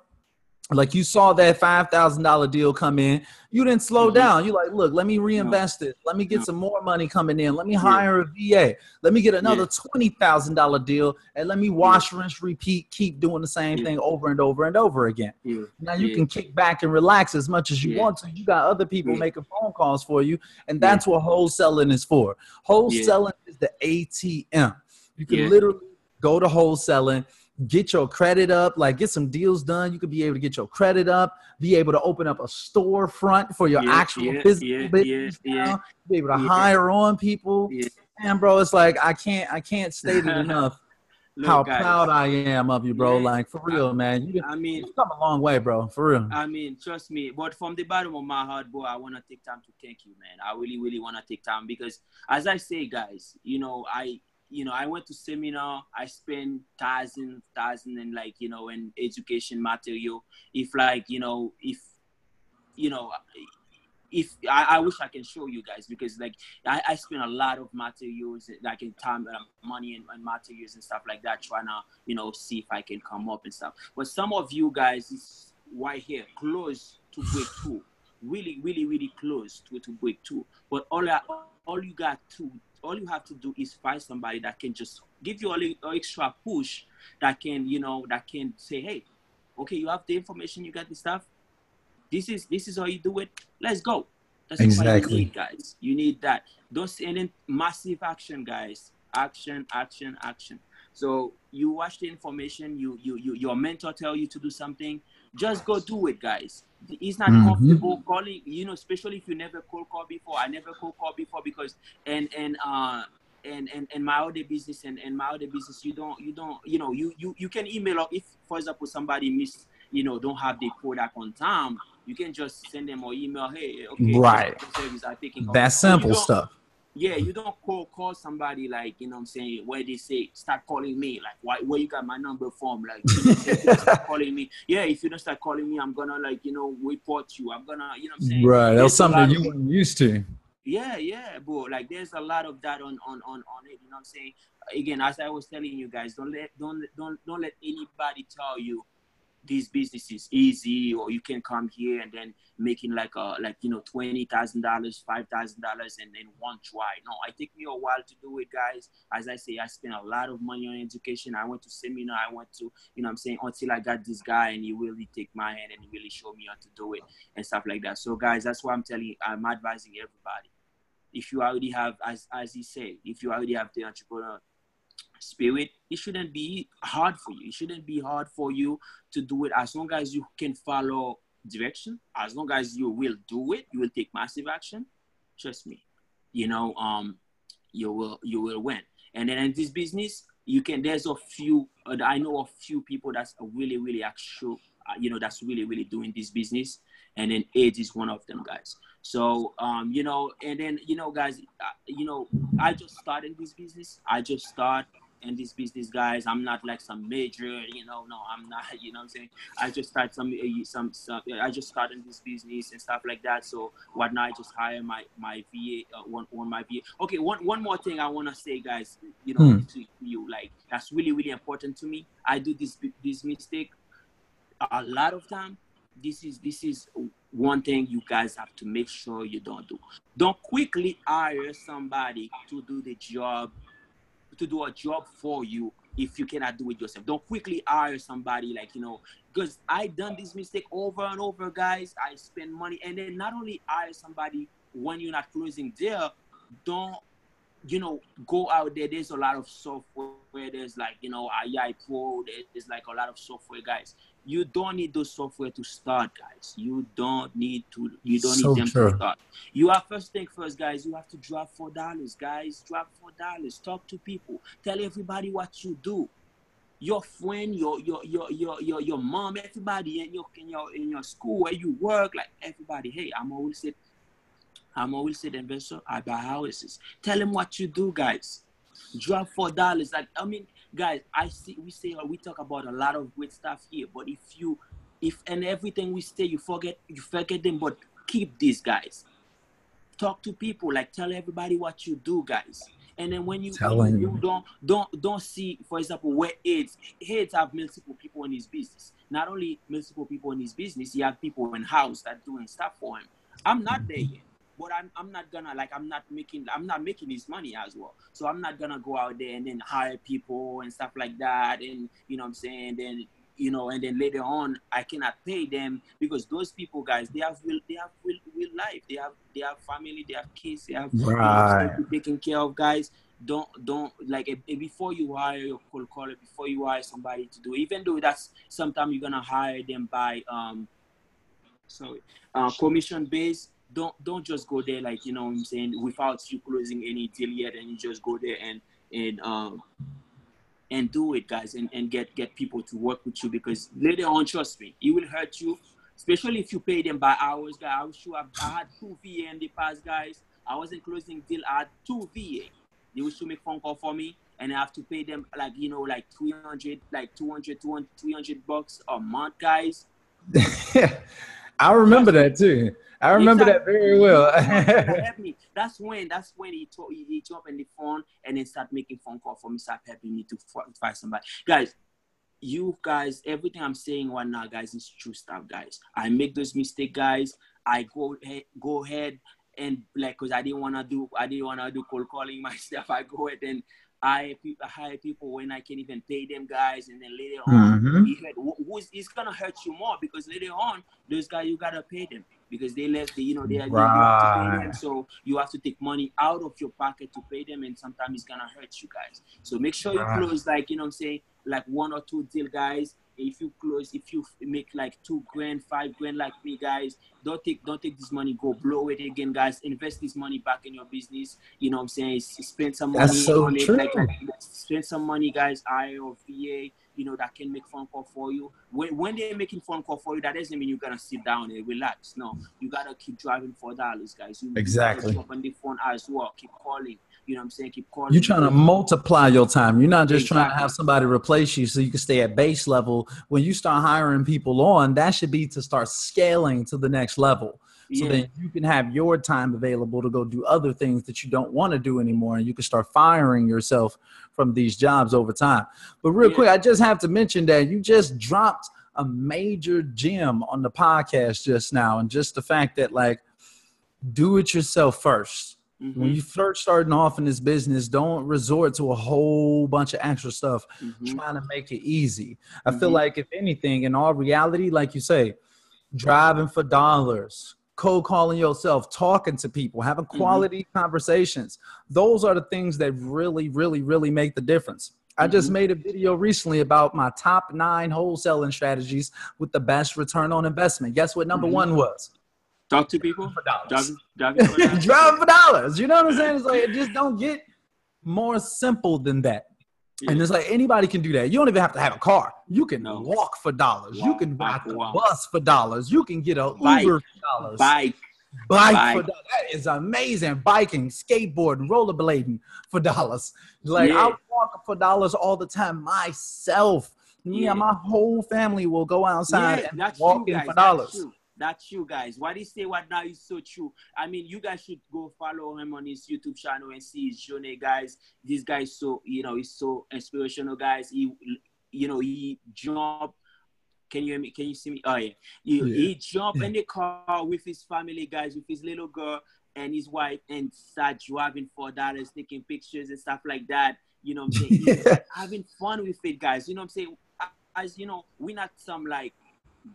like you saw that five thousand dollar deal come in, you didn't slow Mhm. down. You're like, look, let me reinvest it. Let me get No. some more money coming in. Let me Yeah. hire a VA. Let me get another Yeah. twenty thousand dollar deal, and let me wash, rinse, repeat, keep doing the same Yeah. thing over and over and over again. Yeah. Now you Yeah. can kick back and relax as much as you Yeah. want to. You got other people Yeah. making phone calls for you, and that's what wholesaling is for. Wholesaling is the ATM. You can Yeah. literally go to wholesaling, get your credit up, like get some deals done. You could be able to get your credit up, be able to open up a storefront for your Yeah, actual yeah, physical yeah, business. yeah, now, Be able to hire on people. Man, bro, it's like I can't I can't state it *laughs* enough Look, how guys, proud I am of you, bro. Like for real, man. You I mean, You've come a long way, bro. For real. I mean, trust me. But from the bottom of my heart, bro, I want to take time to thank you, man. I really, really want to take time because, as I say, guys, you know, I, you know, I went to seminar. I spent thousand, thousand, and like, you know, in education material. If like, you know, if, you know, if I, I wish I can show you guys because like I, I spent a lot of materials like in time um, money and, and materials and stuff like that trying to you know see if I can come up and stuff but some of you guys is right here close to break two really really really close to, to break two but all I, all you got to all you have to do is find somebody that can just give you a little extra push that can you know that can say hey okay you have the information you got the stuff. This is this is how you do it. Let's go. That's what Exactly. you need guys. You need that. Don't see any massive action guys. Action action action. So you watch the information. You you, you your mentor tell you to do something just go do it guys it's not Mhm. comfortable calling you know especially if you never cold call before i never cold call before because and and uh and, and, and my other business and, and my other business you don't you don't you know you you, you can email or if for example somebody miss you know don't have the product on time you can just send them or email hey okay Right. service taking. That simple stuff. Yeah you don't call call somebody like you know what i'm saying where they say start calling me like why where you got my number from like you know, if you don't start *laughs* calling me yeah if you don't start calling me i'm gonna like you know report you i'm gonna you know what i'm saying Right. That was There's a something you weren't used to. yeah, yeah, bro. Like there's a lot of that on on on on it. You know what I'm saying? Again, as I was telling you guys, don't let don't don't don't let anybody tell you this business is easy or you can come here and then making like a like you know twenty thousand dollars, five thousand dollars, and then one try. No, i take me a while to do it, guys. As I say, I spent a lot of money on education. I went to seminar. I went to you know I'm saying until I got this guy and he really take my hand and really show me how to do it and stuff like that. So guys, that's why I'm telling I'm advising everybody. If you already have, as as he said, if you already have the entrepreneur spirit, it shouldn't be hard for you. It shouldn't be hard for you to do it as long as you can follow direction, as long as you will do it, you will take massive action. Trust me, you know, um, you will you will win. And then in this business, you can. There's a few. Uh, I know a few people that's really really actual. Uh, you know, that's really really doing this business. And then AIDS is one of them, guys. So, um, you know, and then you know, guys, uh, you know, I just started this business. I just start in this business, guys. I'm not like some major, you know. No, I'm not. *laughs* You know, what I'm saying I just start some, uh, some, some. I just started this business and stuff like that. So, what now? I just hire my my VA, uh, one one my VA. Okay, one one more thing I wanna say, guys. You know, Hmm. to you, like that's really really important to me. I do this this mistake a lot of time. This is this is one thing you guys have to make sure you don't do. Don't quickly hire somebody to do the job, to do a job for you if you cannot do it yourself. Don't quickly hire somebody like you know, because I done this mistake over and over, guys. I spend money and then not only hire somebody when you're not closing there, don't you know go out there. There's a lot of software. There's like you know AI Pro. There's like a lot of software, guys you don't need those software to start, guys. You don't need to. You don't So need them true. to start. You are first thing first, guys. You have to drop four dollars, guys. Drop four dollars. Talk to people. Tell everybody what you do. Your friend, your your your your your, your mom, everybody in your in your in your school where you work, like everybody. Hey, I'm always say, I'm a real estate investor. I buy houses. Tell them what you do, guys. Drop four dollars. Like I mean, guys, I see we say uh, we talk about a lot of great stuff here, but if you if and everything we say you forget you forget them, but keep these guys. Talk to people, like tell everybody what you do, guys. And then when you, when you don't don't don't see, for example, where AIDS AIDS have multiple people in his business. Not only multiple people in his business, he have people in house that doing stuff for him. I'm not there yet but I'm, I'm not gonna like I'm not making I'm not making his money as well. So I'm not gonna go out there and then hire people and stuff like that and you know what I'm saying then you know and then later on I cannot pay them because those people guys they have real they have real, real life they have they have family they have kids they have right. you know, taken care of guys don't don't like before you hire your cold caller before you hire somebody to do even though that's sometimes you're gonna hire them by um sorry uh commission based don't don't just go there like you know what I'm saying without you closing any deal yet and you just go there and and um and do it guys and, and get get people to work with you because later on trust me it will hurt you especially if you pay them by hours guys. I was sure I, had two VA in the past guys. I wasn't closing deal I had two VA they used to make phone call for me and I have to pay them like you know like 300 like 200 200 300 bucks a month guys *laughs* I remember that too I remember that very well. *laughs* that's when that's when he told he, he jump in the phone and then start making phone call for me, start helping me to find somebody. Guys, you guys, everything I'm saying right now, guys, is true stuff, guys. I make those mistakes, guys. I go ahead, go ahead and like, cause I didn't wanna do, I didn't wanna do cold calling *laughs* myself. I go ahead and hire hire people when I can even pay them guys, and then later on, mm-hmm. who's it's gonna hurt you more because later on, those guys you gotta pay them because they left the, you know, they, right. they you have to pay them. So you have to take money out of your pocket to pay them, and sometimes it's gonna hurt you guys. So make sure you close like you know I'm saying, like one or two deal guys. If you close, if you make like two grand, five grand, like me, guys, don't take don't take this money, go blow it again, guys. Invest this money back in your business. You know what I'm saying? Spend some money so on true. it. Like, like, spend some money, guys. I or VA you know, that can make phone call for you. When, when they're making phone call for you, that doesn't mean you're gonna sit down and relax. No, you gotta keep driving for dollars, guys. You exactly. You on the phone as well. Keep calling. You know what I'm saying? Keep calling. You're trying to multiply your time. You're not just exactly. trying to have somebody replace you so you can stay at base level. When you start hiring people on, that should be to start scaling to the next level so yeah. then you can have your time available to go do other things that you don't want to do anymore and you can start firing yourself from these jobs over time but real yeah. quick i just have to mention that you just dropped a major gem on the podcast just now and just the fact that like do it yourself 1st mm-hmm. When you first starting off in this business, don't resort to a whole bunch of extra stuff mm-hmm. trying to make it easy. I mm-hmm. feel like if anything, in all reality, like you say, driving for dollars, cold calling yourself, talking to people, having mm-hmm. quality mm-hmm. conversations. Those are the things that really, really, really make the difference. Mm-hmm. I just mm-hmm. made a video recently about my top nine wholesaling strategies with the best return on investment. Guess what number mm-hmm. one was? Talk to people for dollars. Driving, for dollars. for dollars. You know what I'm saying? It's like it just don't get more simple than that. Yeah. And it's like anybody can do that. You don't even have to have a car. You can no. walk for dollars. Walk, you can ride the bus for dollars. You can get a Bike. Uber for dollars. Bike. Bike, Bike. for dollars. That is amazing. Biking, skateboarding, rollerblading for dollars. Like yeah. I walk for dollars all the time myself. Yeah, yeah my whole family will go outside and walk in for dollars that's you guys. What he say what now is so true. I mean, you guys should go follow him on his YouTube channel and see his journey, guys. This guy is so, you know, he's so inspirational, guys. He, you know, he jump. Can you hear me? Can you see me? Oh yeah. He, yeah. he jump in the car with his family, guys, with his little girl and his wife, and start driving for dollars, taking pictures and stuff like that. You know I'm saying? *laughs* yeah. Having fun with it, guys. You know I'm saying? As you know, we're not some like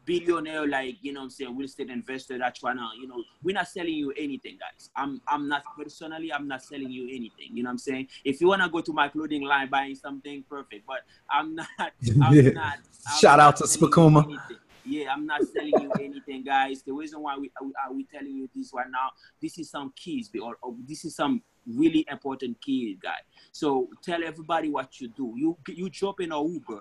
billionaire, like you know, I'm saying real estate investor that trying to, you know, we're not selling you anything, guys. I'm I'm not personally, I'm not selling you anything. You know what I'm saying? If you wanna go to my clothing line buying something, perfect. But I'm *laughs* not. I'm *laughs* yeah. not. I'm Shout not out to Spakuma. Yeah, I'm not selling you anything, guys. The reason why we are we telling you this right now, this is some keys, or, or this is some really important keys, guys. So tell everybody what you do. You you drop in a Uber,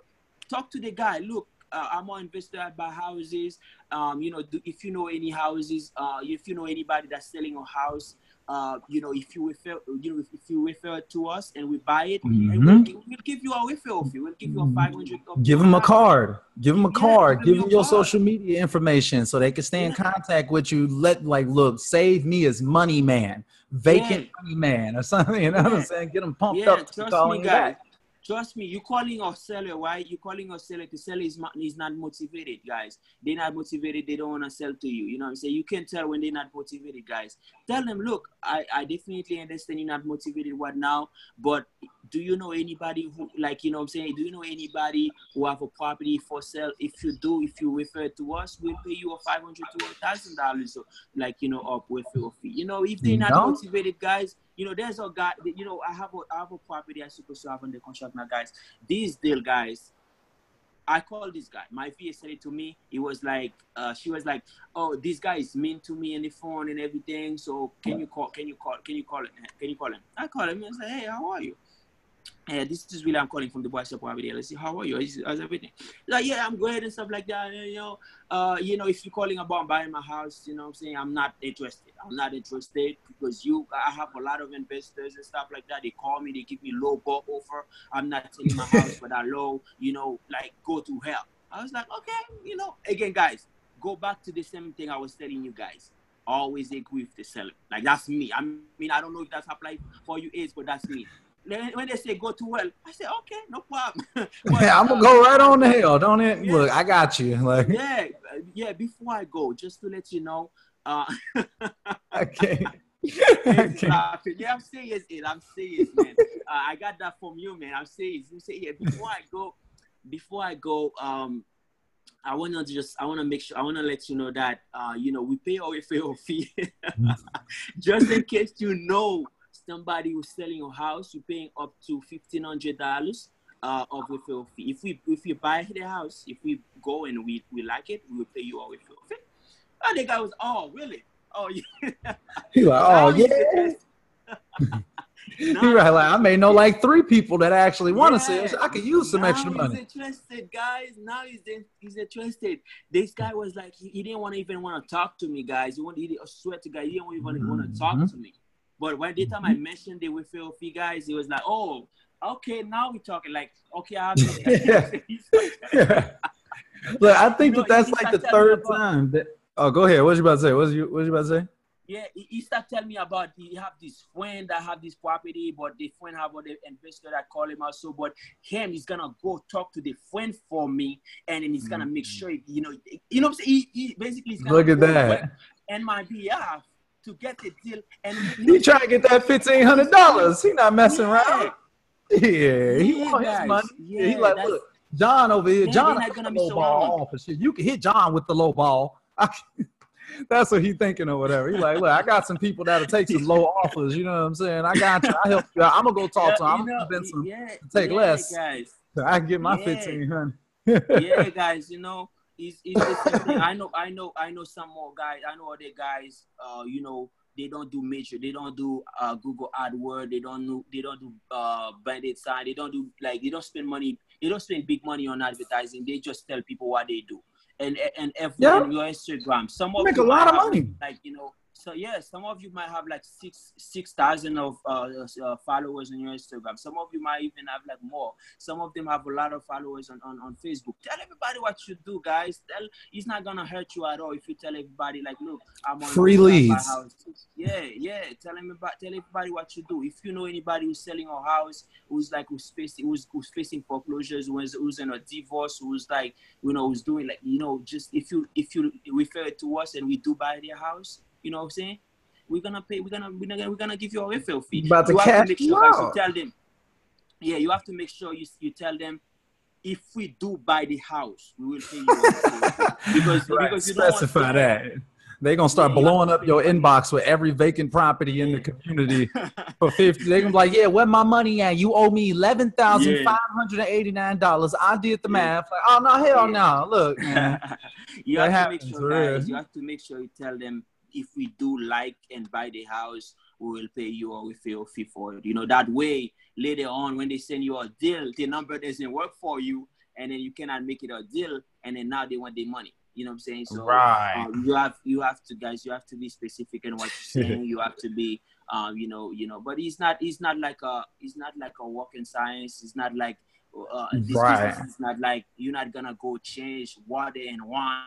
talk to the guy. Look, uh, I'm more investor I buy houses. Um, you know, do, if you know any houses, uh, if you know anybody that's selling a house, uh, you know, if you refer, you know, if, if you refer to us and we buy it, mm-hmm. we'll, we'll, give you a referral fee. We'll give you a five hundred. Give them a card. Give them a card. Give them your card. social media information so they can stay in contact with you. Let like, look, save me as money man, vacant yeah. money man, or something. You know what I'm saying? Get them pumped yeah, up. Trust me, guys. Back. Trust me, you calling a seller, right? You calling a seller to sell is not, is not motivated, guys. They're not motivated. They don't want to sell to you. You know what I'm saying? You can tell when they're not motivated, guys. Tell them, look, I, I definitely understand you're not motivated what now, but do you know anybody who, like, you know what I'm saying? Do you know anybody who have a property for sale? If you do, if you refer to us, we'll pay you a 500 to a $1,000. So, like, you know, up with your fee. You know, if they're not no. motivated, guys, you know, there's a guy. You know, I have a I have a property I'm supposed to have under contract now, guys. These deal guys. I called this guy. My VA said it to me. It was like, uh, she was like, "Oh, this guy is mean to me on the phone and everything. So can you call? Can you call? Can you call? Can you call him?" I called him and said, "Hey, how are you?" Hey, this is really I'm calling from the shop over there. Let's see, how are you? How's everything? Like, yeah, I'm good and stuff like that. You know, uh, you know, if you're calling about buying my house, you know, I'm saying I'm not interested. I'm not interested because you, I have a lot of investors and stuff like that. They call me, they give me low ball offer. I'm not selling my house for that low. You know, like go to hell. I was like, okay, you know, again, guys, go back to the same thing I was telling you guys always agree with the seller. Like that's me. I mean, I don't know if that's applied for you is, but that's me when they say go to hell, I say okay, no problem. *laughs* *laughs* yeah, I'm gonna uh, go right on the hell. don't it? Yeah. Look, I got you. *laughs* Like yeah, yeah. Before I go, just to let you know. Uh, okay. Yeah, I'm serious. It. I'm serious, man. Uh, I got that from you, man. I'm serious. You say yeah. Before I go, before I go, um, I want to just I want to make sure I want to let you know that uh, you know we pay our referral fee just in case you know somebody who's selling a house, you're paying up to fifteen hundred dollars uh, of referral fee. If we if we buy the house, if we go and we, we like it, we will pay you our referral fee. And the guy was, oh really? Oh yeah. *laughs* He like, oh yeah. *laughs* he right, like I may know like three people that actually want to yeah. sell. I could use some now extra money. He's interested, guys. Now he's in, he's interested. This guy was like, he, he didn't want to even want to talk to me, guys. He wanted, he, I swear to God, he didn't even mm-hmm. want to talk to me. But when the time I mm-hmm. mentioned the referral fee guys, it was like, oh, okay, now we're talking. Like, okay, I *laughs* have to. *laughs* Look, I think you know, that that's like the third about, time. That, oh, go ahead. What you about to say? What you What you about to say? Yeah, he, he started telling me about he have this friend that have this property, but the friend have the investor that call him also. But him, he's gonna go talk to the friend for me, and then he's gonna make mm-hmm. sure you know, you know, he, he basically look at that. And my behalf to get the deal. And he trying to get that fifteen hundred dollars. He not messing yeah. around. Yeah, he yeah, want his money. Yeah, he like, look, John over here. John not gonna low ball off shit. You can hit John with the low ball. *laughs* That's what he thinking or whatever. He like, look, I got some people that'll take some low *laughs* offers. You know what I'm saying? I got you. I help you. I'm gonna go talk to him. I'm gonna convince him to take less. Guys. So I can get my fifteen hundred. yeah, *laughs* guys. You know, it's, it's thing. I know, I know, I know some more guys. I know other guys. Uh, you know, they don't do major. They don't do uh, Google AdWord. They don't do. They don't do uh, branded sign. They don't do like. They don't spend money. They don't spend big money on advertising. They just tell people what they do. And and every yeah. your Instagram, some of make a lot of money. Like you know, so yeah, some of you might have like six six thousand of uh, uh, followers on your Instagram. Some of you might even have like more. Some of them have a lot of followers on, on, on Facebook. Tell everybody what you do, guys. Tell it's not gonna hurt you at all if you tell everybody like, look, I'm on free leads. Yeah, yeah. Tell them about tell everybody what you do. If you know anybody who's selling a house, who's like who's facing who's, who's facing foreclosures, who's who's in a divorce, who's like you know who's doing like you know just if you if you refer it to us and we do buy their house you know what I'm saying? We're gonna pay. We're gonna we're gonna we're gonna give you a refill fee. But the you have to make sure you tell them. Yeah, you have to make sure you you tell them if we do buy the house, we will pay you *laughs* because right. because you specify that. They're gonna start yeah, blowing up your inbox with every vacant property in the community *laughs* for fifty. They're gonna be like, "Yeah, where my money at? You owe me eleven thousand five hundred and eighty nine dollars. I did the math. Like, oh no, hell no! Look, *laughs* man. you have to make sure, guys. You have to make sure you tell them if we do like and buy the house, we will pay you or we feel fee for it. You know, that way later on when they send you a deal, the number doesn't work for you and then you cannot make it a deal, and then now they want their money. You know what I'm saying? So right. um, you have you have to guys, you have to be specific in what you're saying. *laughs* you have to be um, you know, you know, but it's not it's not like a it's not like a walking science. It's not like uh, this Right. business is not like you're not gonna go change water and wine.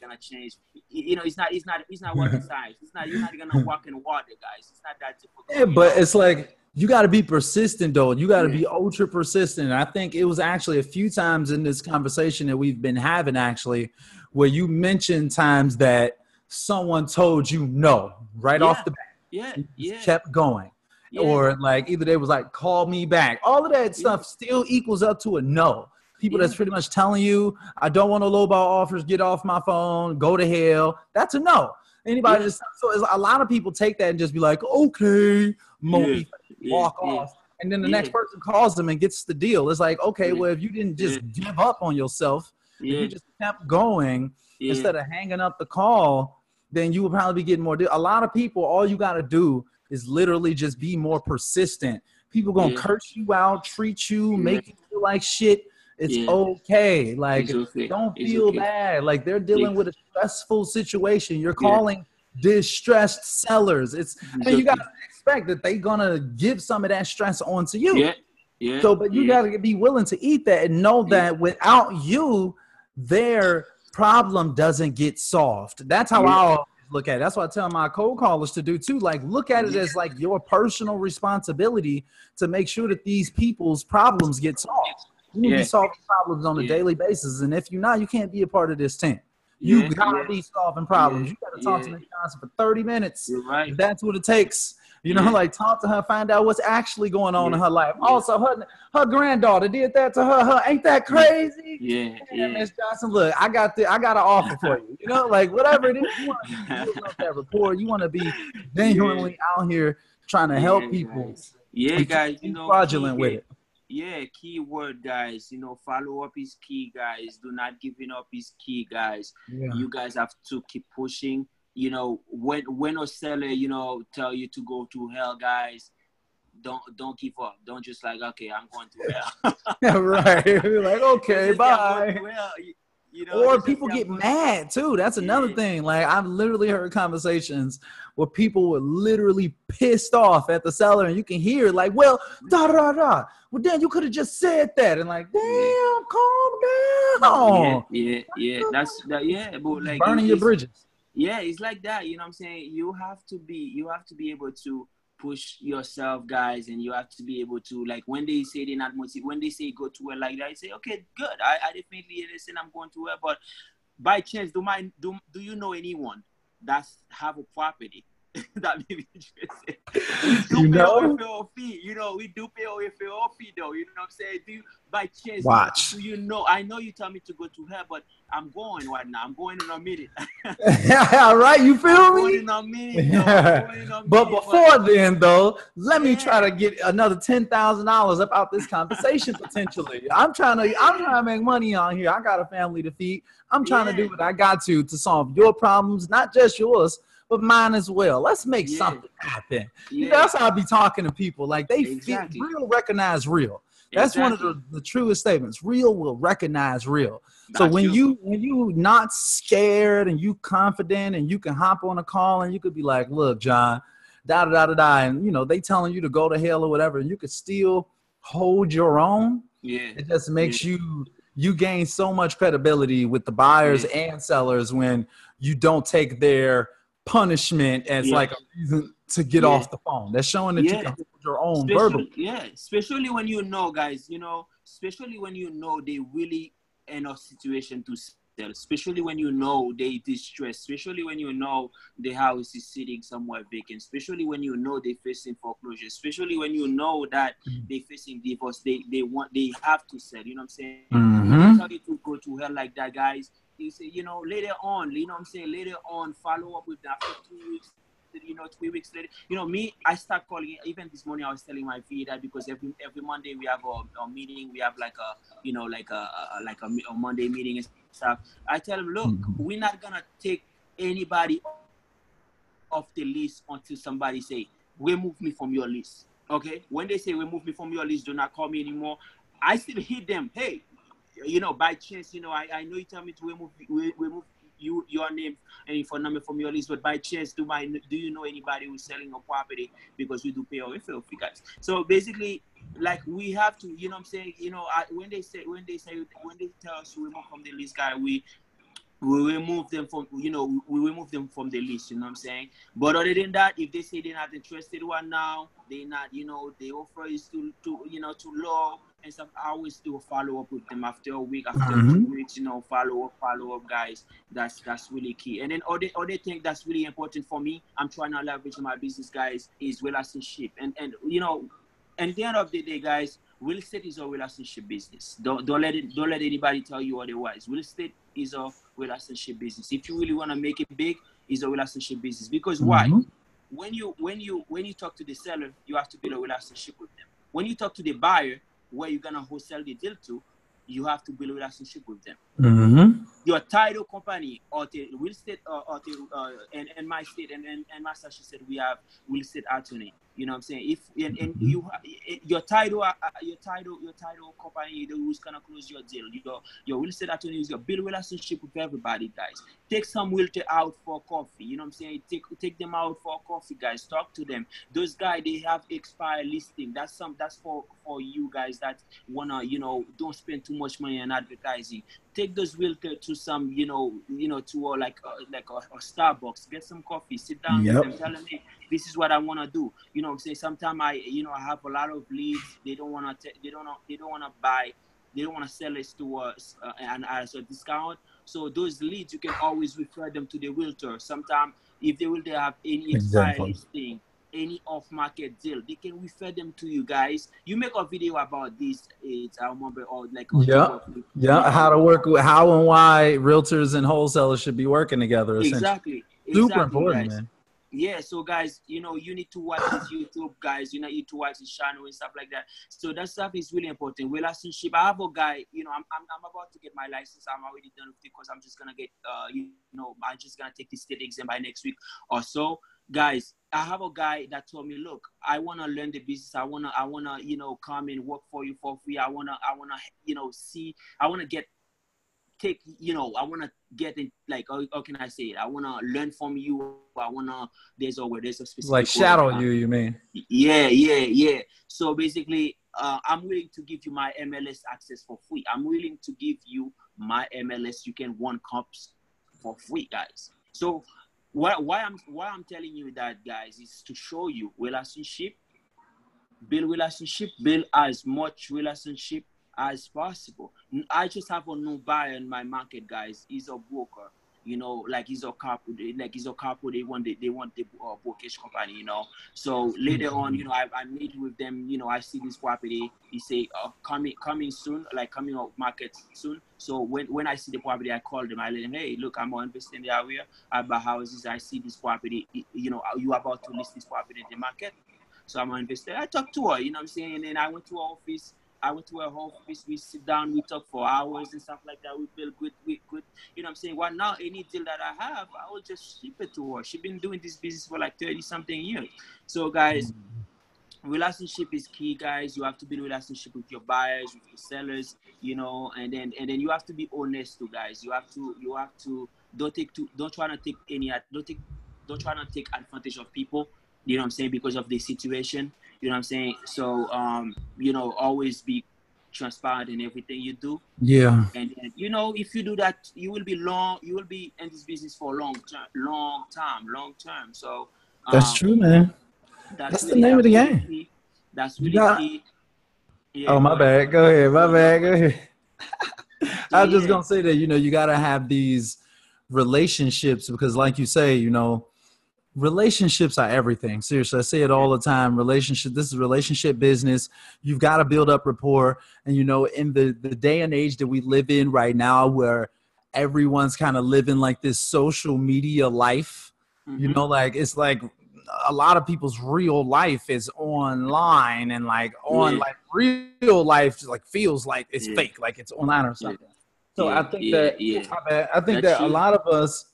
Gonna change, you know. It's not. It's not. It's not walking *laughs* science. It's not. You're not gonna *laughs* walk in water, guys. It's not that difficult. Yeah, but know? it's like you got to be persistent, though. You got to Yeah. be ultra persistent. And I think it was actually a few times in this conversation that we've been having, actually, where you mentioned times that someone told you no right off the bat. yeah, yeah, kept going. yeah. Or like either they was like, call me back. All of that stuff still equals up to a no. People that's pretty much telling you, I don't want to lowball offers, get off my phone, go to hell. That's a no. Anybody Yeah. just so it's, a lot of people take that and just be like, okay, mopey, yeah, walk yeah. off. And then the Yeah. next person calls them and gets the deal. It's like, okay, Yeah. well, if you didn't just give up on yourself, if you just kept going yeah. instead of hanging up the call, then you will probably be getting more. Deal. A lot of people, all you got to do is literally just be more persistent. People gonna Yeah. curse you out, treat you, Yeah. make you feel like shit. It's Yeah. okay. Like, okay. don't It's feel okay. bad. Like they're dealing Yeah. with a stressful situation. You're Yeah. calling distressed sellers. It's It's and you gotta expect that they're gonna give some of that stress onto you. Yeah, yeah. So, but you yeah. gotta be willing to eat that and know Yeah. that without you, their problem doesn't get solved. That's how Yeah. I always look at it. That's what I tell my cold callers to do too. Like, look at it as like your personal responsibility to make sure that these people's problems get solved. You need to Yeah. be solving problems on a Yeah. daily basis, and if you're not, you can't be a part of this team. You Yeah, gotta be solving problems. You gotta talk to. Miss Johnson for 30 minutes. You're right. That's what it takes. You know, like talk to her, find out what's actually going on in her life. Also, her her granddaughter did that to her. Her ain't that crazy? Yeah, Yeah. Miss Johnson, look, I got the I got an offer for you. You know, like whatever it is, you want to that rapport. You want to be *laughs* genuinely out here trying to help people. Yeah, You guys, you be know, fraudulent with it. Yeah, key word, guys. You know, follow up is key, guys. Do not giving up is key, guys. Yeah. You guys have to keep pushing. You know, when when a seller, you know, tell you to go to hell, guys, don't don't give up. Don't just like, okay, I'm going to hell. *laughs* Yeah, right. You're *laughs* like, *laughs* okay, Just say, I'm bye. hell. You- know, Or people get mad too. That's another Yeah. thing. Like I've literally heard conversations where people were literally pissed off at the seller, and you can hear like, "Well, da da da." Well, then you could have just said that, and like, damn, calm down. Yeah, yeah, yeah. *laughs* That's that. Yeah, but like burning your bridges. yeah it's like that you know what i'm saying you have to be you have to be able to push yourself guys and you have to be able to like when they say they're not motivated when they say go to it like that I say okay good. I, I definitely listen i'm going to it but by chance do my do, do you know anyone that's have a property that maybe interested we *laughs* do You know? fee you know we do pay our referral fee though you know what i'm saying do you by chance Watch. you know i know you tell me to go to her but i'm going right now i'm going in a minute *laughs* All right, you feel I'm going me? in a minute, yo. I'm *laughs* going in a But minute, before then, though, let me try to get another ten thousand dollars about this conversation potentially. I'm trying to, I'm trying to make money on here. I got a family to feed. I'm trying to do what I got to to solve your problems, not just yours, but mine as well. Let's make Yeah. something happen. You know, that's how I be talking to people. Like they Exactly. feel real, recognize real. That's one of the, the truest statements. Real will recognize real. So when you. you when you not scared and you confident and you can hop on a call and you could be like, look, John, da da da da da, and you know they telling you to go to hell or whatever, and you could still hold your own. yeah, It just makes you you gain so much credibility with the buyers Yeah. and sellers when you don't take their punishment as Yeah. like a reason to get Yeah. off the phone. That's showing that you Yeah. can hold your own especially, verbal. yeah, especially when you know, guys, you know, especially when you know they really in a situation to sell, especially when you know they distressed, especially when you know the house is sitting somewhere vacant, especially when you know they're facing foreclosure, especially when you know that Mhm. they're facing divorce, they they want they have to sell. You know what I'm saying? Mhm. tell you to go to hell like that, guys. You say, you know, later on, you know I'm saying? Later on, follow up with that for two weeks, you know, three weeks later. You know, me, I start calling, even this morning I was telling my feed that because every every Monday we have a, a meeting, we have like a, you know, like a, a like a, a Monday meeting and stuff. I tell them, look, Mhm. we're not gonna take anybody off the list until somebody say, remove me from your list. Okay? When they say remove me from your list, do not call me anymore. I still hit them. Hey, you know, by chance, you know, I, I know you tell me to remove remove you your name and phone number from your list, but by chance, do my do you know anybody who's selling a property? Because we do pay our referral fee, guys? So basically, like we have to, you know, what I'm saying, you know, I, when they say when they say when they tell us to remove from the list, guy, we we remove them from you know we remove them from the list you know what i'm saying? But other than that if they say they're not interested one now they're not you know the offer is too too you know too low and stuff i always do a follow-up with them after a week after mm-hmm. two weeks you know follow up follow up guys that's that's really key and then other other thing that's really important for me i'm trying to leverage my business guys is relationship and and you know at the end of the day guys real estate is a relationship business don't don't let it don't let anybody tell you otherwise real estate is a relationship business. If you really want to make it big, is a relationship business. Because mm-hmm. why? When you when you when you talk to the seller, you have to build a relationship with them. When you talk to the buyer, where you're gonna wholesale the deal to, you have to build a relationship with them. Mm-hmm. Your title company or the real estate uh, or the uh, and, and my state and, and, and said we have real estate attorney. You know what I'm saying? If and, and mm-hmm. you your title uh, uh, your title your title company who's gonna close your deal. Your your real estate attorney is your build relationship with everybody, guys. Take some realtor out for coffee. You know what I'm saying? Take take them out for coffee, guys. Talk to them. Those guys they have expired listing. That's some that's for for you guys that wanna you know don't spend too much money on advertising take those realtor to some, you know, you know, to a, like a, like a, a Starbucks, get some coffee, sit down yep. with them, tell them, hey, this is what I want to do. You know, say sometimes I, you know, I have a lot of leads. They don't want to, they don't, they don't want to buy, they don't want to sell it to us uh, and as a discount. So those leads, you can always refer them to the realtor. Sometimes if they will, they have any listing any off-market deal. They can refer them to you guys. You make a video about this. It's I remember, or like yeah, yeah, how to work with how and why realtors and wholesalers should be working together. Exactly, super exactly, important, guys. man. Yeah, so guys, you know, you need to watch his YouTube, guys. You know, you need to watch his channel and stuff like that. So that stuff is really important. Relationship. I have a guy. You know, I'm I'm, I'm about to get my license. I'm already done with it because I'm just gonna get. Uh, you know, I'm just gonna take the state exam by next week or so guys i have a guy that told me look i want to learn the business i want to i want to you know come and work for you for free i want to i want to you know see i want to get take you know i want to get in like how, how, can i say it? I want to learn from you. I want to there's a word there's a specific like shadow you you mean? Yeah yeah yeah. So basically uh, i'm willing to give you my mls access for free. I'm willing to give you my mls you can one cups for free guys. So why, why I'm why I'm telling you that, guys, is to show you relationship, build relationship, build as much relationship as possible. I just have a new buyer in my market, guys. He's a broker you know, like he's a couple, like he's a couple, they want the, they want the uh, brokerage company, you know. So later on, you know, I, I meet with them, you know, I see this property, he say, uh, coming coming soon, like coming out market soon. So when, when I see the property, I call them, I let them, hey, look, I'm investing in the area, I buy houses, I see this property, you know, you about to list this property in the market. So I'm an investor. I talk to her, you know what I'm saying? And then I went to her office, I went to her office, we sit down, we talk for hours and stuff like that. We build good, we, good, you know what I'm saying? Well, now any deal that I have, I will just ship it to her. She's been doing this business for like 30 something years. So, guys, mm-hmm. relationship is key, guys. You have to build relationship with your buyers, with your sellers, you know, and then and then you have to be honest to guys. You have to you have to don't take to don't try to take any don't take don't try to take advantage of people you know what I'm saying, because of the situation. You know what I'm saying? So, um, you know, always be transparent in everything you do. Yeah. And, and, you know, if you do that, you will be long. You will be in this business for a long term, long time, long term. So um, that's true, man. That's, that's really, the name of the game. That's really got. Yeah, oh my bad. Go ahead. My bad. Go ahead. *laughs* I was yeah. just gonna say that you know you gotta have these relationships because, like you say, you know, relationships are everything seriously i say it all the time relationship this is relationship business you've got to build up rapport and you know in the the day and age that we live in right now where everyone's kind of living like this social media life mm-hmm. you know like it's like a lot of people's real life is online and like on yeah. like real life like feels like it's yeah. fake like it's online or something yeah. so i think that i think That's that a lot of us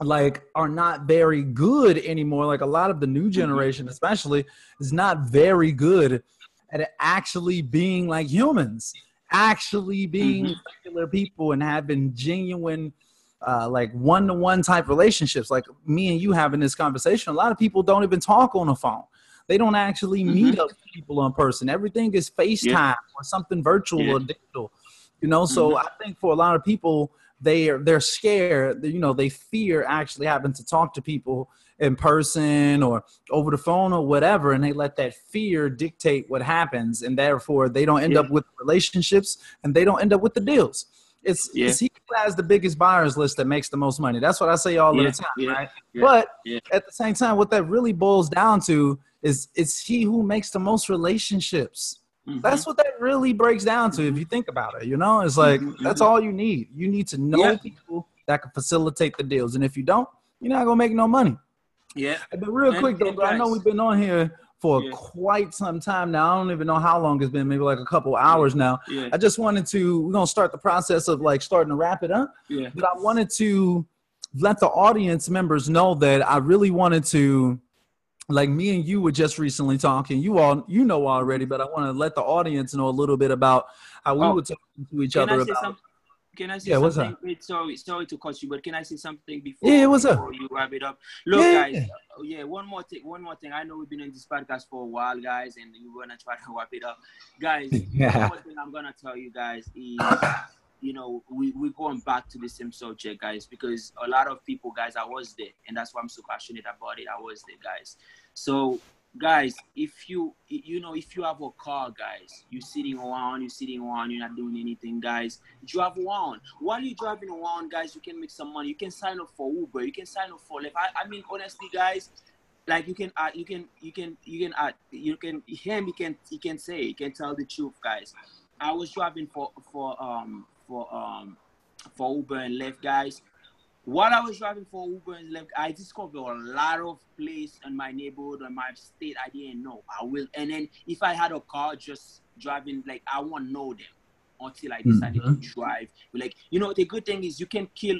like are not very good anymore like a lot of the new mm-hmm. generation especially is not very good at actually being like humans actually being mm-hmm. regular people and having genuine uh, like one-to-one type relationships like me and you having this conversation a lot of people don't even talk on the phone they don't actually mm-hmm. meet up people in person everything is facetime yeah. or something virtual yeah. or digital you know so mm-hmm. i think for a lot of people they are they're scared you know they fear actually having to talk to people in person or over the phone or whatever and they let that fear dictate what happens and therefore they don't end yeah. up with relationships and they don't end up with the deals it's, yeah. it's he who has the biggest buyers list that makes the most money. That's what I say all yeah, the time, right? but at the same time, what that really boils down to is it's he who makes the most relationships. Mm-hmm. That's what that really breaks down to if you think about it. You know, it's like mm-hmm. that's all you need. You need to know people that can facilitate the deals, and if you don't, you're not gonna make no money. Yeah. But real and, quick though, I know we've been on here for yeah. quite some time now. I don't even know how long it's been, maybe like a couple hours now. Yeah. I just wanted to, we're going to start the process of like starting to wrap it up. Yeah. But I wanted to let the audience members know that I really wanted to, like me and you were just recently talking. You all, you know already, but I want to let the audience know a little bit about how we oh, were talking to each other about. Something? Can I say yeah, something? Wait, sorry, sorry to cut you, but can I say something before, yeah, what's before up? you wrap it up? Look, yeah. guys, uh, yeah, one more thing, one more thing. I know we've been in this podcast for a while, guys, and we're gonna try to wrap it up, guys. *laughs* yeah. One thing I'm gonna tell you guys is. *coughs* you know, we, we're going back to the same subject, guys, because a lot of people, guys, I was there, and that's why I'm so passionate about it. I was there, guys. So guys if you you know if you have a car guys you're sitting around you're sitting around you're not doing anything guys drive around while you're driving around guys you can make some money. You can sign up for uber. You can sign up for Lyft. I, I mean honestly guys like you can add you can you can you can add you can him he can he can say he can tell the truth guys. I was driving for for um for um for uber and Lyft guys while I was driving for Uber and Lyft, I discovered a lot of place in my neighborhood and my state I didn't know. I will, and then if I had a car just driving, like I won't know them until I decided mm-hmm. to drive. Like you know, the good thing is you can kill,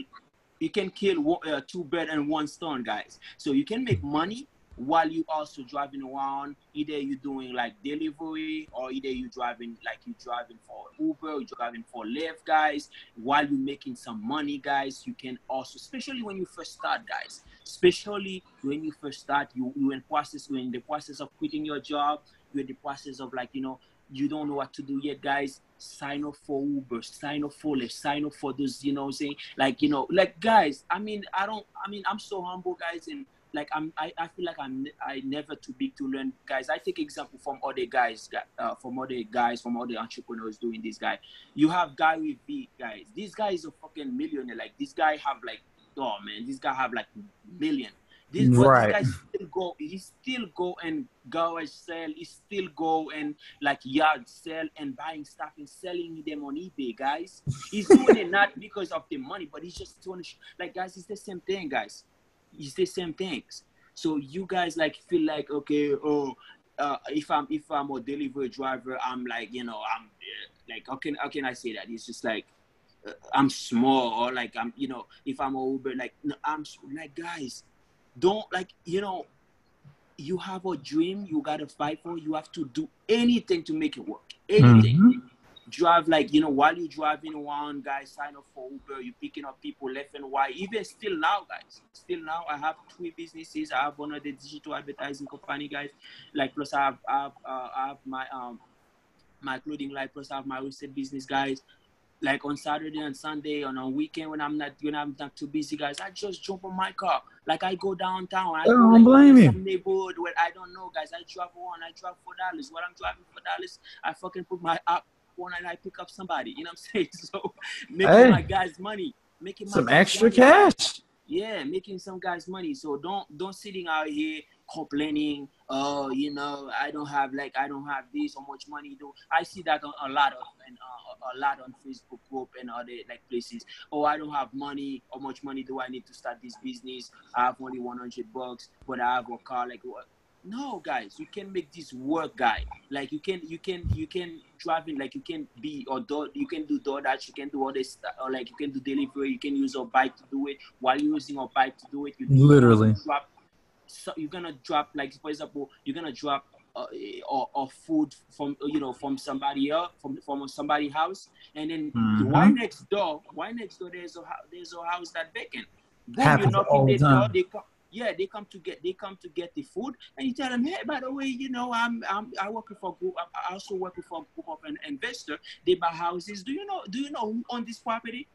you can kill uh, two birds and one stone, guys. So you can make money while you also driving around either you're doing like delivery or either you're driving like you're driving for uber you driving for Lyft guys while you're making some money guys you can also especially when you first start guys especially when you first start you you're in process you're in the process of quitting your job you're in the process of like you know you don't know what to do yet guys sign up for uber sign up for Lyft sign up for those you know saying? Like you know like guys i mean i don't i mean i'm so humble guys and like I'm, I, I feel like I'm, I never too big to learn, guys. I take example from other guys, uh, from other guys, from other entrepreneurs doing this guy. You have guy with V, guys. This guy is a fucking millionaire. Like this guy have like, oh man, this guy have like million. This, right. this guy still go, he still go and garage sell. He still go and like yard sell and buying stuff and selling them on eBay, guys. He's doing it not *laughs* because of the money, but he's just doing like guys. It's the same thing, guys it's the same things. So you guys like feel like okay, oh, uh, if I'm if I'm a delivery driver, I'm like you know I'm like how can how can I say that? It's just like uh, I'm small or like I'm you know if I'm a Uber like no, I'm like guys, don't like you know you have a dream you gotta fight for you have to do anything to make it work anything mm-hmm drive like you know while you're driving around guys sign up for uber you're picking up people left and right even still now guys still now i have three businesses i have one of the digital advertising company guys like plus i have i have, uh, I have my um my clothing line plus i have my real business guys like on Saturday and Sunday and on a weekend when I'm not when I'm not too busy, guys, I just jump on my car. Like I go downtown. I don't like, blame you. Neighborhood where I don't know, guys. I drive on. I drive for dollars. What I'm driving for dollars, I fucking put my app one and I pick up somebody. You know what I'm *laughs* saying? So making hey, my guys money, making some extra money. cash. Yeah, making some guys money. So don't don't sitting out here complaining. Oh, you know, I don't have like I don't have this or much money. Do I see that on a lot of and uh, a lot on Facebook group and other like places. Oh, I don't have money. How much money do I need to start this business? I have only 100 bucks, but I have a car. Like what? No guys you can make this work guy. Like you can you can you can driving like you can be or do, you can do DoorDash you can do all this or like you can do delivery you can use a bike to do it. While you're using a bike to do it you literally. drop so you're gonna drop like for example you're gonna drop uh, or, or food from you know from somebody else from from somebody house and then Mhm. why next door why next door there's a there's a house that vacant. Boom Happens you knock all in the door they come yeah they come to get they come to get the food and you tell them hey by the way you know i'm i'm i work for a group i also work for a group of an investor they buy houses do you know do you know who own this property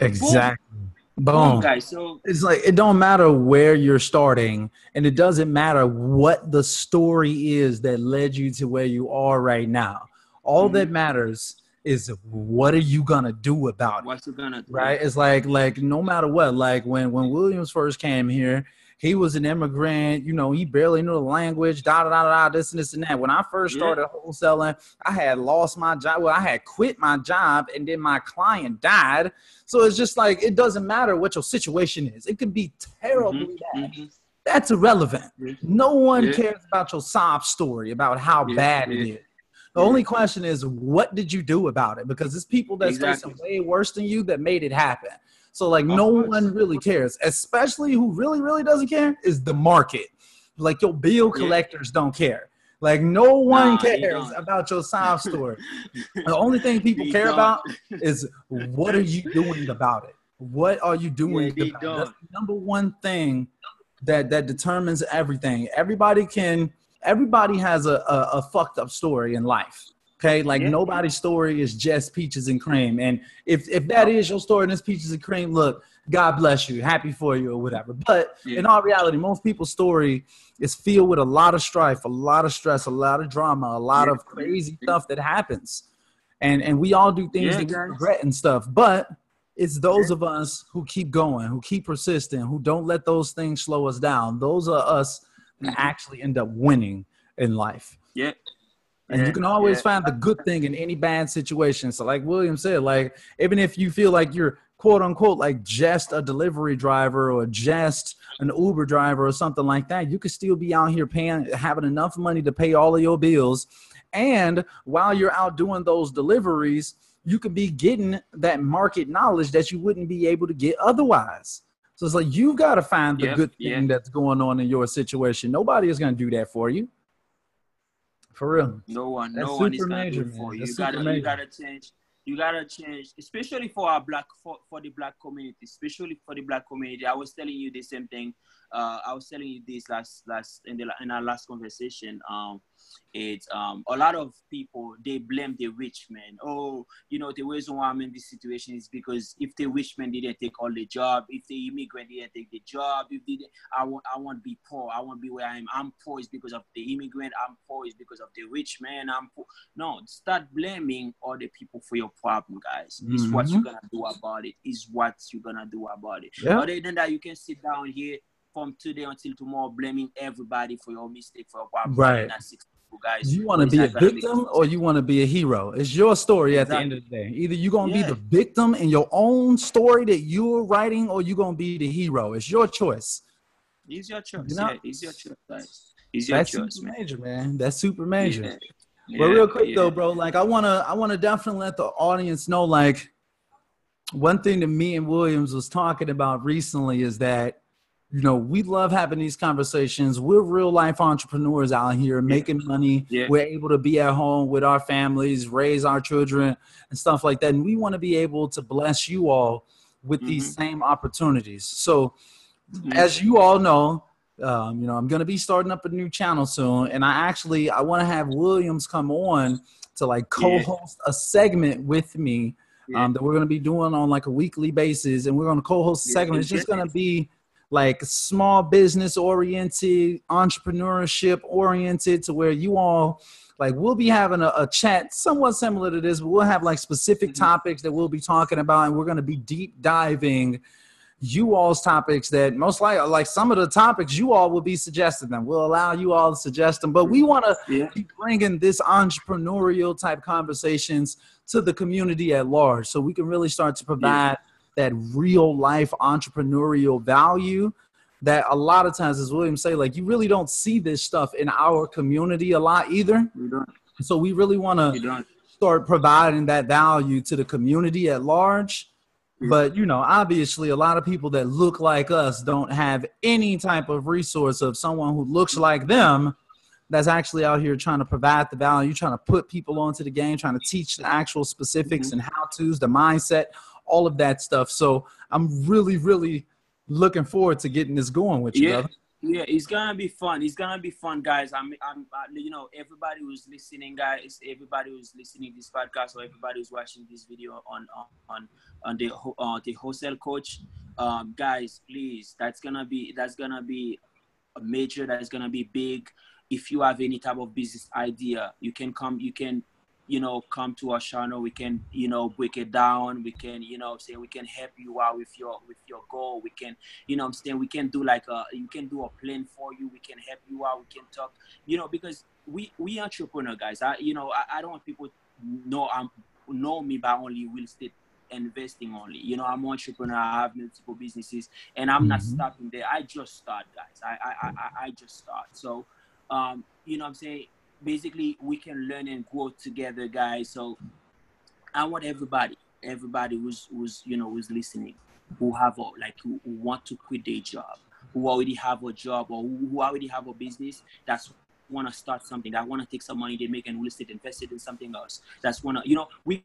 Exactly. boom Boom. guys so It's like it don't matter where you're starting, and it doesn't matter what the story is that led you to where you are right now. All that mm-hmm. matters is what are you gonna do about it, what's you gonna do right? It's like like no matter what. Like when when Williams first came here, he was an immigrant. You know, he barely knew the language. Da da da da. This and this and that. When I first Yeah. started wholesaling, I had lost my job. Well, I had quit my job, and then my client died. So it's just like it doesn't matter what your situation is. It can be terribly bad. Mhm. That's irrelevant. No one Yeah. cares about your sob story about how Yeah, bad it is. The only question is, what did you do about it? Because it's people that's Exactly. facing way worse than you that made it happen. So like, no one really cares. Especially who really, really doesn't care is the market. Like your bill Yeah. collectors don't care. Like no one Nah, cares about your sob *laughs* story. the only thing people care don't. about *laughs* is what are you doing about it? What are you doing Yeah, about it? That's the number one thing that that determines everything. Everybody can everybody has a, a, a fucked up story in life. Okay, like Yeah. nobody's story is just peaches and cream. And if if that is your story and it's peaches and cream, look, God bless you, happy for you or whatever. But Yeah. in all reality, most people's story is filled with a lot of strife, a lot of stress, a lot of drama, a lot Yeah. of crazy stuff that happens. And and we all do things that we regret and stuff. But it's those of us who keep going, who keep persisting, who don't let those things slow us down. Those are us Mhm. actually end up winning in life. Yeah. And Yeah, you can always yeah. find the good thing in any bad situation. So, like William said, like even if you feel like you're quote unquote like just a delivery driver or just an Uber driver or something like that, you could still be out here paying, having enough money to pay all of your bills. And while you're out doing those deliveries, you could be getting that market knowledge that you wouldn't be able to get otherwise. So it's like you got to find the Yeah, good thing yeah. that's going on in your situation. Nobody is going to do that for you. For real. No one, That's no one is super gonna major, do it for you. That's You gotta, major. you gotta change. You gotta change, especially for our black, for, for the black community, especially for the black community. I was telling you the same thing. Uh, I was telling you this last, last in the in our last conversation. Um, it's um a lot of people they blame the rich man. Oh, you know the reason why I'm in this situation is because if the rich man didn't take all the job, if the immigrant didn't take the job, if they, I want I want to be poor. I want to be where I am. I'm poor is because of the immigrant. I'm poor is because of the rich man. I'm poor. No, start blaming all the people for your problem, guys. Is what you're gonna do about it. Is what you're gonna do about it. Yeah. Other than that, you can sit down here from today until tomorrow blaming everybody for your mistake for problem. Right. And that's six people, guys. You want to be a gonna victim or you want to be a hero. It's your story at the end of the day. Either you're going to Yeah. be the victim in your own story that you're writing or you're going to be the hero. It's your choice. It's your choice. You know? yeah, it's your choice, guys. It's your That's choice, super man. major, man. That's super major. Yeah. But real quick yeah. though, bro, like I wanna I wanna definitely let the audience know, like one thing that me and Williams was talking about recently is that you know we love having these conversations. We're real life entrepreneurs out here making money. Yeah. We're able to be at home with our families, raise our children, and stuff like that. And we want to be able to bless you all with these Mm-hmm. same opportunities. So Mhm. as you all know, um, you know, I'm gonna be starting up a new channel soon, and I actually I want to have Williams come on to like co-host a segment with me Yeah. um, that we're gonna be doing on like a weekly basis, and we're gonna co-host a Yeah, segment. It's just gonna be like small business oriented, entrepreneurship oriented, to where you all like we'll be having a, a chat somewhat similar to this, but we'll have like specific Mhm. topics that we'll be talking about, and we're gonna be deep diving you all's topics that most likely like some of the topics you all will be suggesting them. We'll allow you all to suggest them, but we want to Yeah. keep bringing this entrepreneurial type conversations to the community at large, so we can really start to provide that real life entrepreneurial value. That a lot of times, as William say, like you really don't see this stuff in our community a lot either. So we really want to start providing that value to the community at large. But you know, obviously, a lot of people that look like us don't have any type of resource of someone who looks like them that's actually out here trying to provide the value, trying to put people onto the game, trying to teach the actual specifics mm-hmm. and how to's, the mindset, all of that stuff. So I'm really, really looking forward to getting this going with you, yeah. brother. Yeah, it's gonna be fun. It's gonna be fun, guys. I'm, I'm, uh, you know, everybody who's listening, guys, everybody who's listening to this podcast or everybody who's watching this video on, on, on the, uh, the wholesale coach, um, guys, please, that's gonna be, that's gonna be a major. That's gonna be big. If you have any type of business idea, you can come. You can you know, come to our channel. We can, you know, break it down. We can, you know, say we can help you out with your with your goal. We can, you know, I'm saying we can do like a you can do a plan for you. We can help you out. We can talk, you know, because we we entrepreneur guys. I you know I, I don't want people know I'm know me by only real estate investing only. You know, I'm an entrepreneur. I have multiple businesses, and I'm mm-hmm. not stopping there. I just start, guys. I I I, I just start. So, um, you know, I'm saying basically we can learn and grow together, guys. So I want everybody, everybody who's who's you know who's listening, who have a, like who, want to quit their job, who already have a job or who, already have a business that's want to start something that want to take some money they make and real estate invested in something else that's want to you know we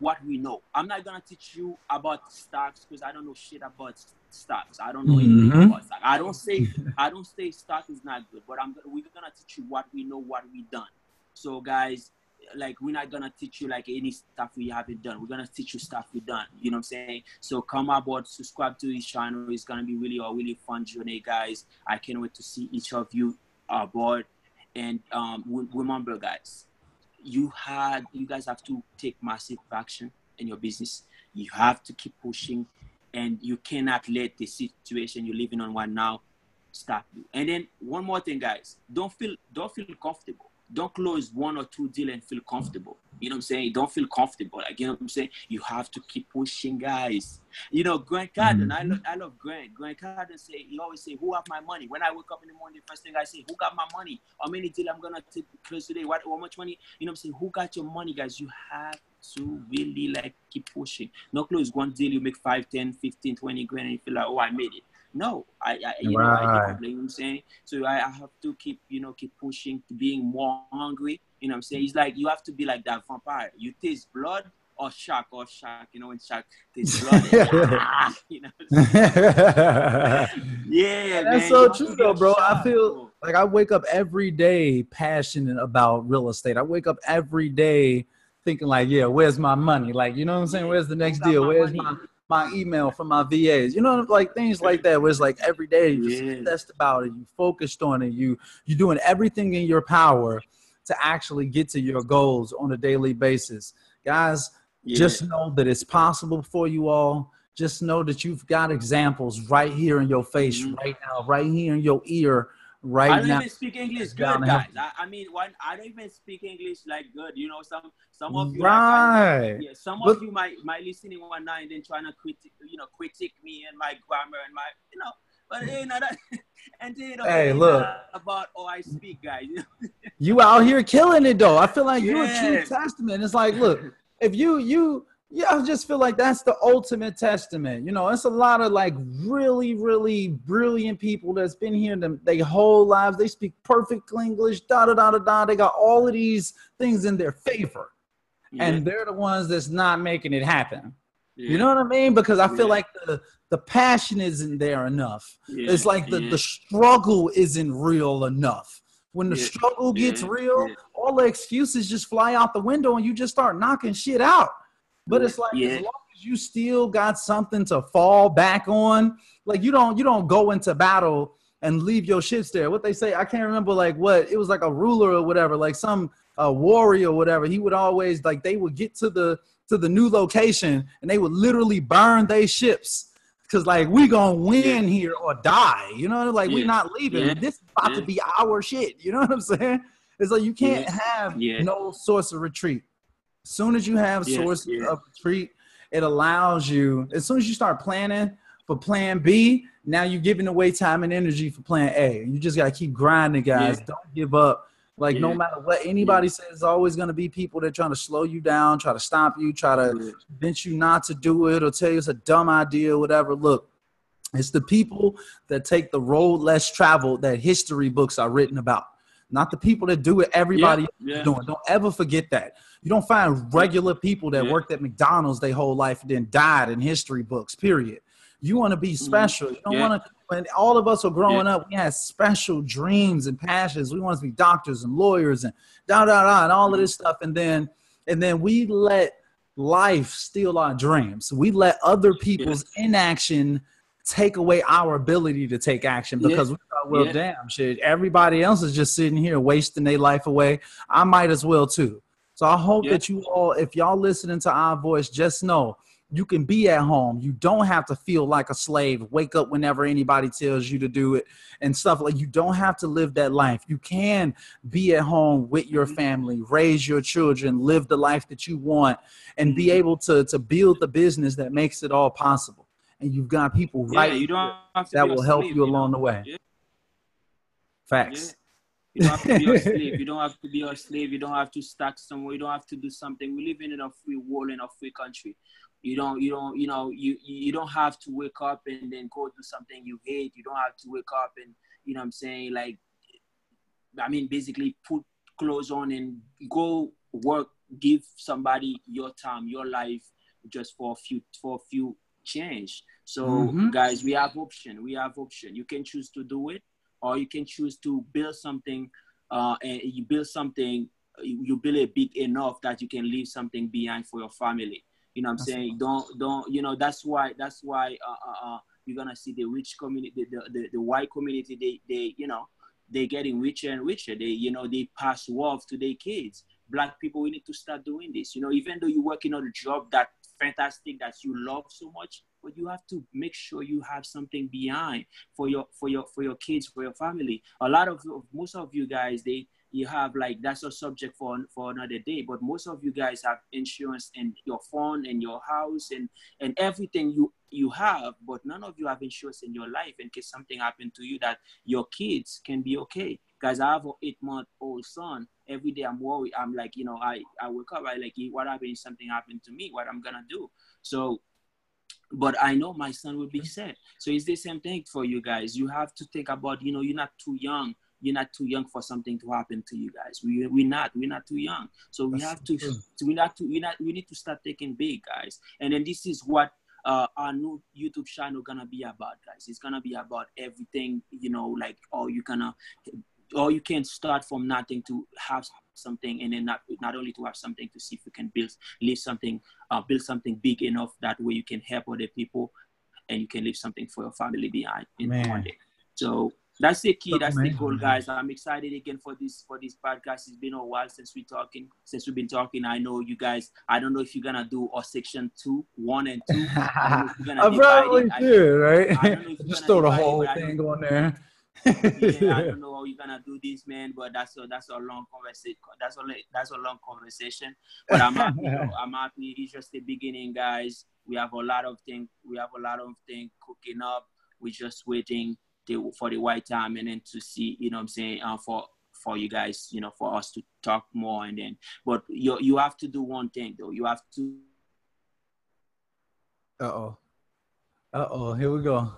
what we know. I'm not gonna teach you about stocks because I don't know shit about stocks. I don't know anything mm-hmm. about stocks. I don't say I don't say stock is not good, but I'm we're gonna teach you what we know, what we done. So guys, like we're not gonna teach you like any stuff we haven't done. We're gonna teach you stuff we done. You know what I'm saying? So come aboard, subscribe to his channel. It's gonna be really a really fun journey, guys. I can't wait to see each of you aboard. And um, remember, guys, you had you guys have to take massive action in your business. You have to keep pushing and you cannot let the situation you're living on right now stop you. And then one more thing guys. Don't feel don't feel comfortable don't close one or two deal and feel comfortable. You know what I'm saying? Don't feel comfortable. Like, you know what I'm saying? You have to keep pushing, guys. You know, Grant Cardone, mm-hmm. I, love, I love Grant. Grant Cardone say, he always say, who have my money? When I wake up in the morning, the first thing I say, who got my money? How many deal I'm going to close today? What, how much money? You know what I'm saying? Who got your money, guys? You have to really, like, keep pushing. Not close one deal, you make 5, 10, 15, 20 grand, and you feel like, oh, I made it. No, I, I you right. know, I blame. You know I'm saying so. I, I, have to keep, you know, keep pushing, to being more hungry. You know, what I'm saying it's like you have to be like that vampire. You taste blood or shark or shark. You know, when shark tastes *laughs* blood, ah, *laughs* you know. *laughs* yeah, that's so true though, bro. I feel like I wake up every day passionate about real estate. I wake up every day thinking like, yeah, where's my money? Like, you know what I'm saying? Where's the next deal? Where's money? my my email from my VAs. You know, like things like that. Where it's like every day you just yeah. test about it, you focused on it, you you're doing everything in your power to actually get to your goals on a daily basis. Guys, yeah. just know that it's possible for you all. Just know that you've got examples right here in your face, mm-hmm. right now, right here in your ear right I don't now. even speak English good, guys. I, I, mean, one, I don't even speak English like good. You know, some some of you, right? yeah, some but, of you might might listening one night and then trying to critique, you know, critique me and my grammar and my, you know. But you know that, *laughs* and you know, hey, look about oh I speak, guys. *laughs* you out here killing it though. I feel like you're a true testament. It's like, look, if you you yeah, I just feel like that's the ultimate testament. You know, it's a lot of like really, really brilliant people that's been here them their whole lives. They speak perfect English, da da da da da. They got all of these things in their favor, yeah. and they're the ones that's not making it happen. Yeah. You know what I mean? Because I feel yeah. like the the passion isn't there enough. It's like the the struggle isn't real enough. When the struggle gets real, all the excuses just fly out the window, and you just start knocking shit out. But it's like yeah. as long as you still got something to fall back on, like you don't you don't go into battle and leave your shits there. What they say, I can't remember like what it was like a ruler or whatever, like some a warrior or whatever. He would always like they would get to the to the new location and they would literally burn their ships. Cause like we gonna win yeah. here or die, you know, like yeah. we're not leaving. Yeah. This is about to be our shit. You know what I'm saying? It's like you can't have no source of retreat. As soon as you have yeah, source yeah. of retreat, it allows you, as soon as you start planning for plan B, now you're giving away time and energy for plan A. You just got to keep grinding, guys. Yeah. Don't give up. Like, no matter what anybody says, there's always going to be people that trying to slow you down, try to stop you, try to convince you not to do it or tell you it's a dumb idea, whatever. Look, it's the people that take the road less traveled that history books are written about. not the people that do it everybody Yeah, yeah. doing. Don't ever forget that. You don't find regular people that Yeah. worked at McDonald's their whole life and then died in history books, period. You want to be special. You don't Mm-hmm. Yeah. want to, when all of us were growing up, we had special dreams and passions. We wanted to be doctors and lawyers and da da da and all of this stuff. And then, and then we let life steal our dreams. We let other people's inaction take away our ability to take action Yeah. because we thought, well, Yeah. damn shit, everybody else is just sitting here wasting their life away. I might as well too. So I hope Yeah. that you all, if y'all listening to our voice, just know you can be at home. You don't have to feel like a slave. Wake up whenever anybody tells you to do it and stuff like you don't have to live that life. You can be at home with your Mm-hmm. family, raise your children, live the life that you want, and be Mm-hmm. able to to build the business that makes it all possible. And you've got people Yeah, right you don't have to that will help you along the way. Yeah. Facts. You don't have to be a *laughs* slave. You don't have to be a slave. You don't have to stack somewhere. You don't have to do something. We live in a free world in a free country. You don't. You don't. You know. You you don't have to wake up and then go do something you hate. You don't have to wake up and you know what I'm saying like. I mean, basically, put clothes on and go work. Give somebody your time, your life, just for a few for a few change. So, Mhm. guys, we have option. We have option. You can choose to do it or you can choose to build something uh, and you build something you build it big enough that you can leave something behind for your family. You know what i'm That's saying? don't don't you know that's why that's why uh, uh, uh, you're gonna see the rich community the, the, the white community they they you know they're getting richer and richer. They you know they pass wealth to their kids. Black people we need to start doing this. You know even though you're working on a job that fantastic that you love so much but you have to make sure you have something behind for your for your for your kids for your family. A lot of most of you guys they you have like that's a subject for for another day but most of you guys have insurance in your phone and your house and and everything you you have but none of you have insurance in your life in case something happened to you that your kids can be okay. Guys i have an eight month old son. Every day i'm worried. I'm like you know i i wake up i like what happened? If something happened to me. What i'm gonna do? So but I know my son will be sad. So it's the same thing for you guys. You have to think about, you know, you're not too young. You're not too young for something to happen to you guys. We we're not. We're not too young. So we That's have to. true. We not to. We not. We need to start taking big, guys. And then this is what uh, our new YouTube channel gonna be about, guys. It's gonna be about everything. You know, like oh, you gonna, or you can start from nothing to have something, and then not not only to have something to see if you can build, leave something, uh, build something big enough that way you can help other people, and you can leave something for your family behind in Man. one day. So that's the key. That's the goal, guys. I'm excited again for this for this podcast. It's been a while since we talking, since we've been talking. I know you guys. I don't know if you're gonna do a section two, one and two. I don't know if you're gonna *laughs* I probably it. I- right? I don't know if *laughs* you're Just throw the divide it, whole thing on there. Yeah, I *laughs* don't know how you're gonna do this, man. But that's a that's a long conversation. That's a that's a long conversation. But I'm *laughs* happy. though. I'm happy. It's just the beginning, guys. We have a lot of things. We have a lot of things cooking up. We're just waiting to, for the right time and then to see. You know, what I'm saying uh, for for you guys. You know, for us to talk more and then. But you you have to do one thing though. You have to Uh oh. Uh oh. Here we go.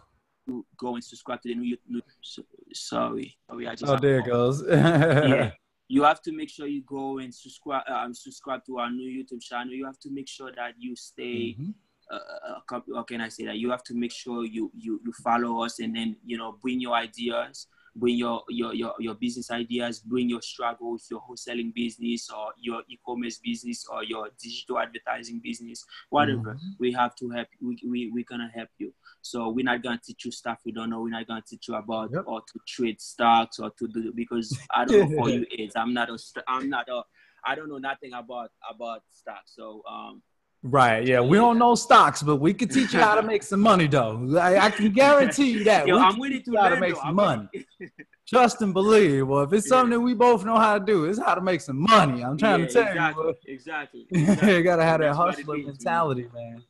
Go and subscribe to the new. new so- sorry, sorry. I just Oh, there it goes. *laughs* yeah. You have to make sure you go and subscribe. Um, subscribe to our new YouTube channel. You have to make sure that you stay. Mhm. Uh, uh, co- how can I say that? You have to make sure you you you follow us and then you know bring your ideas, bring your your your, your business ideas, bring your struggle with your wholesaling business or your e-commerce business or your digital advertising business, whatever. Mhm. We have to help. We we we're gonna help you. So we're not gonna teach you stuff we don't know. We're not gonna teach you about Yep. or to trade stocks or to do because I don't know for *laughs* you is I'm not a I'm not a I don't know nothing about about stocks. So um Right. Yeah. We don't know stocks, but we can teach you how to make some money, though. I, I can guarantee you that. yo, we I'm can willing teach to you how to make though. some money. *laughs* Trust and believe. Well, if it's Yeah. something that we both know how to do, it's how to make some money. I'm trying Yeah, to tell exactly, you. exactly. exactly. *laughs* you gotta have that hustler is, man. mentality, man.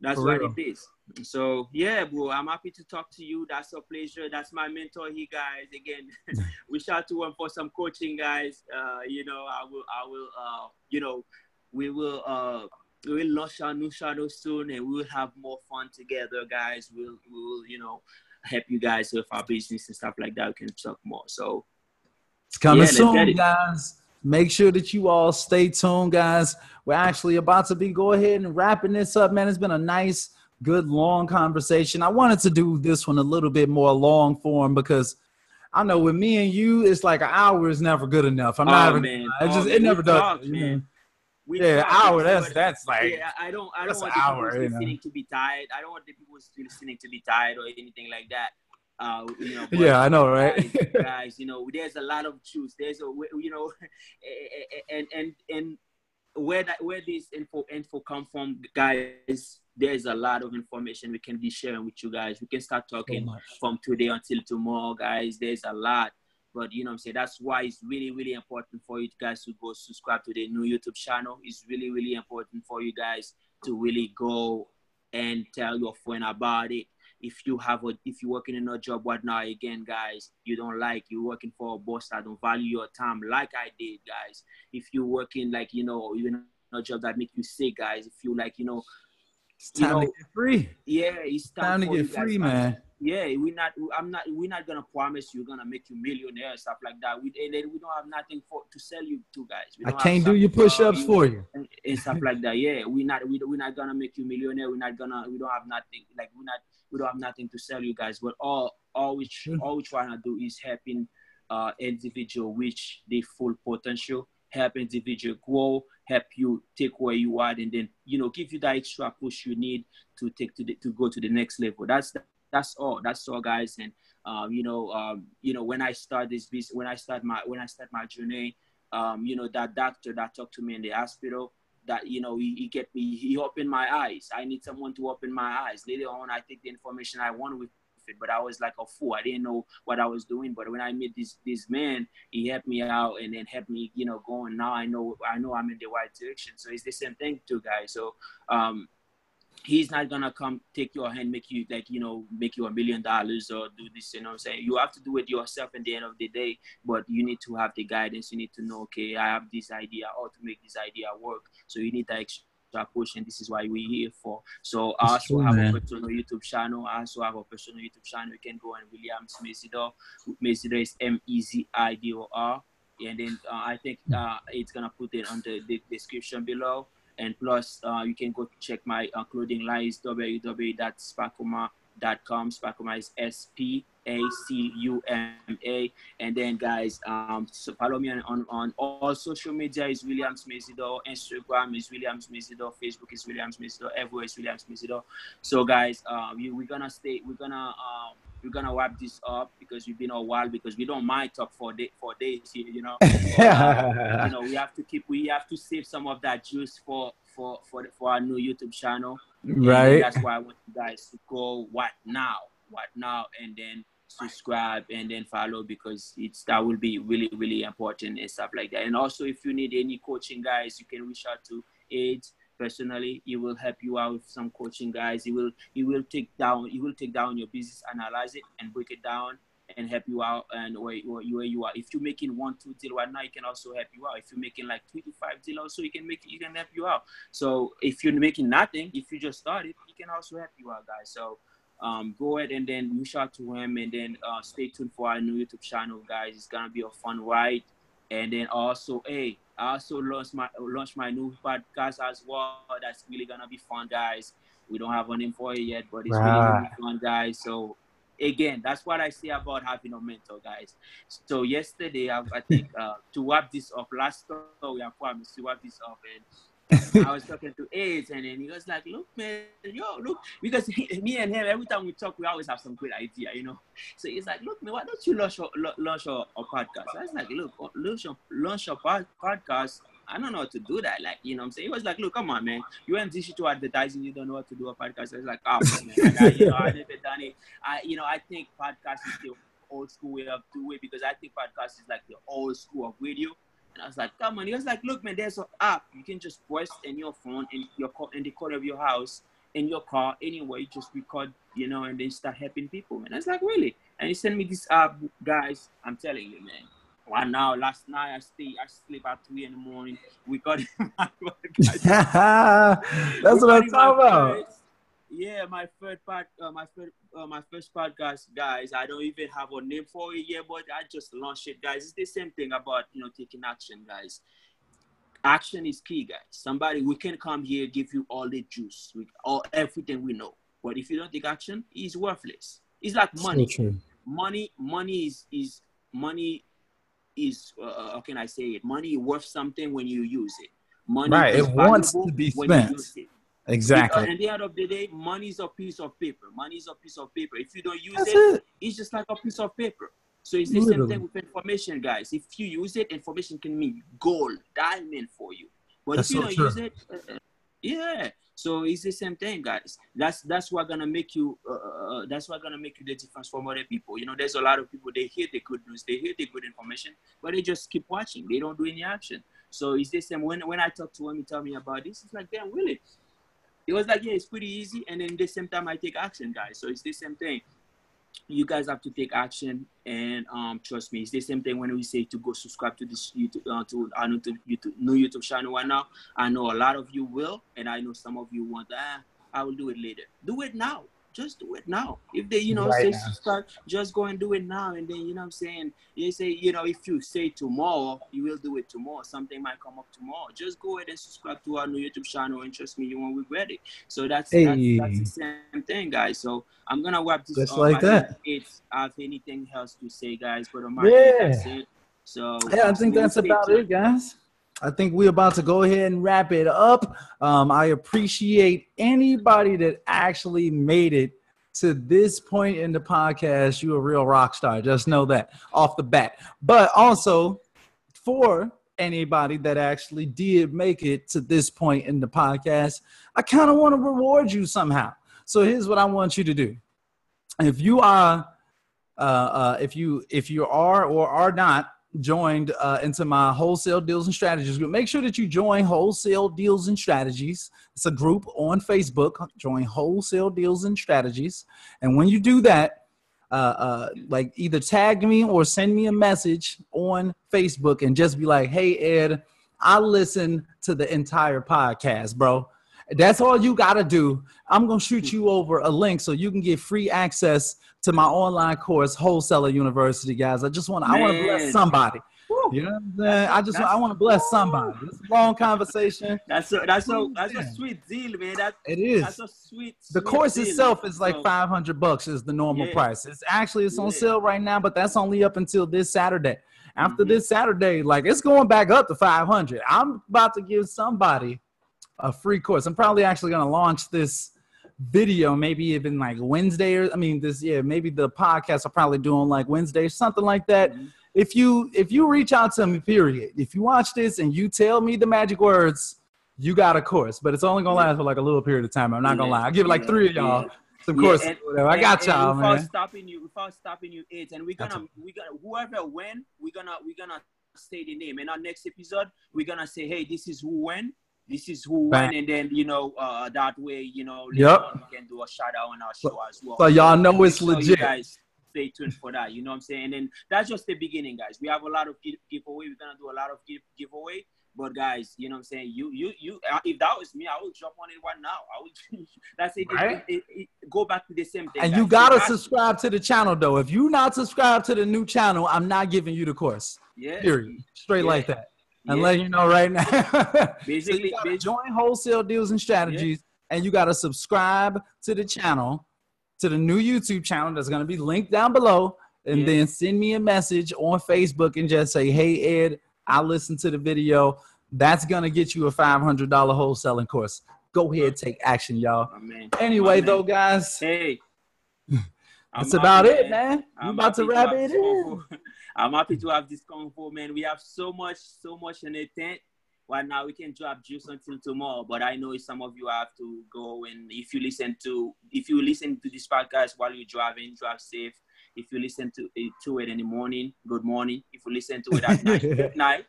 That's For what real. it is. So yeah, bro, I'm happy to talk to you. That's a pleasure. That's my mentor here, guys. Again, *laughs* we shout to him for some coaching, guys. Uh, you know, I will, I will, uh, you know, we will, uh, we will launch our new channel soon, and we will have more fun together, guys. We'll, we will, you know, help you guys with our business and stuff like that. We can talk more. So It's coming yeah, soon, guys. Make sure that you all stay tuned, guys. We're actually about to be go ahead and wrapping this up, man. It's been a nice, good, long conversation. I wanted to do this one a little bit more long form because I know with me and you, it's like an hour is never good enough. I'm oh, not even. Man. It oh, just oh, it never does. Talk, man. We yeah, hour. That's that's like. Yeah, I don't. I don't want the hour, people listening know. to be tired. I don't want the people listening to be tired or anything like that. Uh, you know, yeah, I know, right? guys, *laughs* guys, you know, there's a lot of truth. There's a, you know, *laughs* eh, eh, eh, and and and where that where this info info come from, guys. There's a lot of information we can be sharing with you guys. We can start talking so from today until tomorrow, guys. There's a lot. But you know I'm saying? That's why it's really, really important for you guys to go subscribe to the new YouTube channel. It's really, really important for you guys to really go and tell your friend about it. If you have a if you're working in a job right now again, guys, you don't like you're working for a boss that don't value your time like I did, guys. If you're working like you know, you know a job that make you sick, guys. If you like, you know, it's time you know, to get free. Yeah, it's time, time to get free, man yeah, we're not. I'm not. We're not gonna promise you're gonna make you millionaire and stuff like that. We and then we don't have nothing for to sell you to, guys. I can't do your push-ups for you and, and, stuff like that. Yeah, we're not. We we're not gonna make you millionaire. We're not gonna. We don't have nothing. Like we're not. We don't have nothing to sell you guys. But all all we all we trying to do is helping uh individual reach their full potential. Help individual grow. Help you take where you are, and then you know give you that extra push you need to take to the, to go to the next level. That's the that's all. That's all, guys. And um, you know, um, you know, when I start this business, when I start my when I start my journey, um, you know, that doctor that talked to me in the hospital, that you know, he, he get me, he opened my eyes. I need someone to open my eyes. Later on, I take the information I want with it, but I was like a fool. I didn't know what I was doing. But when I met this this man, he helped me out and then helped me, you know, going. Now I know I know I'm in the right direction. So it's the same thing too, guys. So um, he's not gonna come take your hand, make you like you know, make you a million dollars or do this. You know, what I'm saying you have to do it yourself. At the end of the day, but you need to have the guidance. You need to know, okay, I have this idea, how to make this idea work. So you need that extra push, and this is why we're here for. So I also true, have man. a personal YouTube channel. I also have a personal YouTube channel. You can go on Williams Mezidor. Mezidor is M E Z I D O R. And then uh, I think uh, it's gonna put it on the, the description below. And plus, uh, you can go check my uh, clothing lines www.spacuma.com. Spacuma is S P A C U M A. And then, guys, um, so follow me on, on, on all social media is Williams Mezidor. Instagram is Williams Mezidor. Facebook is Williams Mezidor. Everywhere is Williams Mezidor. So, guys, um, we, we're gonna stay. We're gonna um, we're gonna wrap this up because we've been a while because we don't mind talk for day for days here, you know. *laughs* uh, you know, we have to keep we have to save some of that juice for for for for our new YouTube channel. Right. And that's why I want you guys to go what now, what now, and then subscribe and then follow because it's that will be really really important and stuff like that. And also, if you need any coaching, guys, you can reach out to AIDS personally he will help you out with some coaching guys. He will he will take down he will take down your business analyze it and break it down and help you out and where, you are. If you're making one two deal right now he can also help you out. If you're making like three to five deal also he can make he can help you out. So if you're making nothing if you just started he can also help you out guys. So um, go ahead and then reach out to him and then uh, stay tuned for our new youtube channel guys. It's gonna be a fun ride. And then also hey I also launched my launched my new podcast as well. That's really gonna be fun, guys. We don't have a name for it yet, but it's really, really fun, guys. So again, that's what I say about having a mentor, guys. So yesterday, I, I think *laughs* uh, to wrap this up, last story I promised to wrap this up, and *laughs* I was talking to AIDS, and then he was like, "Look, man, yo, look," because he, me and him, every time we talk, we always have some great idea, you know. So he's like, "Look, man, why don't you launch a, launch a, a podcast?" I was like, "Look, launch a, launch a podcast." I don't know how to do that. Like, you know I'm saying? He was like, look, come on, man. You went digital advertising, you don't know how to do a podcast. I was like, oh, man, I you know, I never done it. I, you know, I think podcast is the old school way of doing it because I think podcast is like the old school of radio. And I was like, come on. He was like, look, man, there's an app. You can just press in your phone in your in the corner of your house, in your car, anywhere. You just record, you know, and then start helping people, And I was like, really? And he sent me this app, guys. I'm telling you, man. One now, last night I stay, I sleep at three in the morning. We got *laughs* *laughs* That's what I'm talking about. yeah, my first part, uh, my first, uh, my first podcast, guys. I don't even have a name for it yet, but I just launched it, guys. It's the same thing about you know taking action, guys. Action is key, guys. Somebody we can come here give you all the juice, with all everything we know, but if you don't take action, it's worthless. It's like money. So money, money is is money is uh, how can I say it? Money worth something when you use it. Money right. it wants to be spent. Exactly. At the end of the day, money is a piece of paper. Money is a piece of paper. If you don't use it, it, it's just like a piece of paper. So it's the Literally. same thing with information, guys. If you use it, information can mean gold, diamond for you. But That's if you so don't true. use it, uh, uh, yeah. So it's the same thing, guys. That's that's what gonna make you. Uh, uh, uh, that's what gonna make you the difference from other people. You know, there's a lot of people they hear the good news, they hear the good information, but they just keep watching. They don't do any action. So it's the same. When when I talk to him, he tell me about this. It's like, damn, really? it was like, yeah, it's pretty easy. And then the same time, I take action, guys. So it's the same thing. You guys have to take action, and um, trust me, it's the same thing when we say to go subscribe to this YouTube uh, to our new YouTube, new YouTube channel right now. I know a lot of you will, and I know some of you want. Ah, I will do it later. Do it now just do it now. If they, you know, right say start, just go and do it now. And then, you know I'm saying? They say, you know, if you say tomorrow, you will do it tomorrow. Something might come up tomorrow. Just go ahead and subscribe to our new YouTube channel and trust me, you won't regret it. So that's, hey. that's, that's, the same thing, guys. So I'm going to wrap this Just like that. If I have anything else to say, guys, but on my yeah. that's it. So yeah, I think that's about it, guys. I think we're about to go ahead and wrap it up. Um, I appreciate anybody that actually made it to this point in the podcast. You a real rock star. Just know that off the bat. But also for anybody that actually did make it to this point in the podcast, I kind of want to reward you somehow. So here's what I want you to do. If you are, uh, uh, if you if you are or are not joined uh, into my wholesale deals and strategies group. Make sure that you join Wholesale Deals and Strategies. It's a group on Facebook. Join Wholesale Deals and Strategies. And when you do that, uh, uh, like either tag me or send me a message on Facebook and just be like, hey, Ed, I listen to the entire podcast, bro. That's all you got to do. I'm going to shoot you over a link so you can get free access to my online course, Wholesaler University, guys. I just want to, I want to bless somebody. You know what I'm saying? I just I want to bless somebody. It's a long conversation. That's a that's a that's a sweet deal, man. That it is. That's a sweet. The course deal, itself is like 500 bucks is the normal yeah. price. It's actually it's on yeah. sale right now, but that's only up until this Saturday. After mm-hmm. this Saturday, like it's going back up to 500. I'm about to give somebody a free course. I'm probably actually going to launch this video maybe even like Wednesday or I mean this yeah maybe the podcast are probably doing like Wednesday something like that. Mm-hmm. If you if you reach out to me, period. If you watch this and you tell me the magic words, you got a course, but it's only gonna last for like a little period of time. I'm not gonna lie. I give it like three of y'all. Yeah. Some yeah, courses, whatever. I got y'all, without man. stopping you, without stopping you, it, and we're gonna, we gonna, whoever win, we're gonna, we're gonna say the name. In our next episode, we're gonna say, hey, this is who win this is who won, and then you know uh, that way you know yep. we can do a shout out on our show as well. So y'all know it's so legit. guys stay tuned for that. You know what I'm saying? And then that's just the beginning, guys. We have a lot of give- giveaway. We're gonna do a lot of give- giveaway. But guys, you know what I'm saying? You, you, you. Uh, if that was me, I would jump on it right now. I would. *laughs* that's it, right? it, it, it, Go back to the same thing. And guys. you gotta so subscribe to the channel, though. If you not subscribed to the new channel, I'm not giving you the course. Yeah. Period. Straight yeah. like that. I'm letting you know right now. *laughs* basically, so join wholesale deals and strategies, yeah. and you got to subscribe to the channel, to the new YouTube channel that's going to be linked down below, and yeah. then send me a message on Facebook and just say, "Hey Ed, I listened to the video." That's going to get you a $500 wholesaling course. Go ahead, take action, y'all. Anyway, though, guys. Hey. *laughs* That's about it, man. We about to wrap it in. *laughs* I'm happy to have this convo, man. We have so much, so much in the tent. Right now, we can drop juice until tomorrow, but I know some of you have to go. And if you listen to, if you listen to this podcast while you're driving, drive safe. If you listen to it, to it in the morning, good morning. If you listen to it at night, *laughs* good night.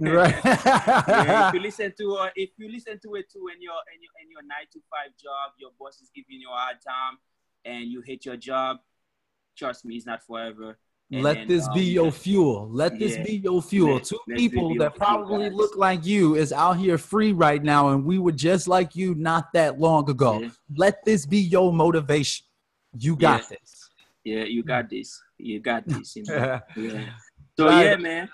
right. *laughs* yeah, if you listen to uh, if you listen to it too in your in your in your nine to five job, your boss is giving you a hard time, and you hate your job. Trust me, it's not forever Let this be your fuel. Let this be your fuel. Two people that probably look like you is out here free right now, and we were just like you not that long ago. Yeah. Let this be your motivation. You got yeah. this. Yeah, you got this. You got this. You know? *laughs* yeah. So yeah, man.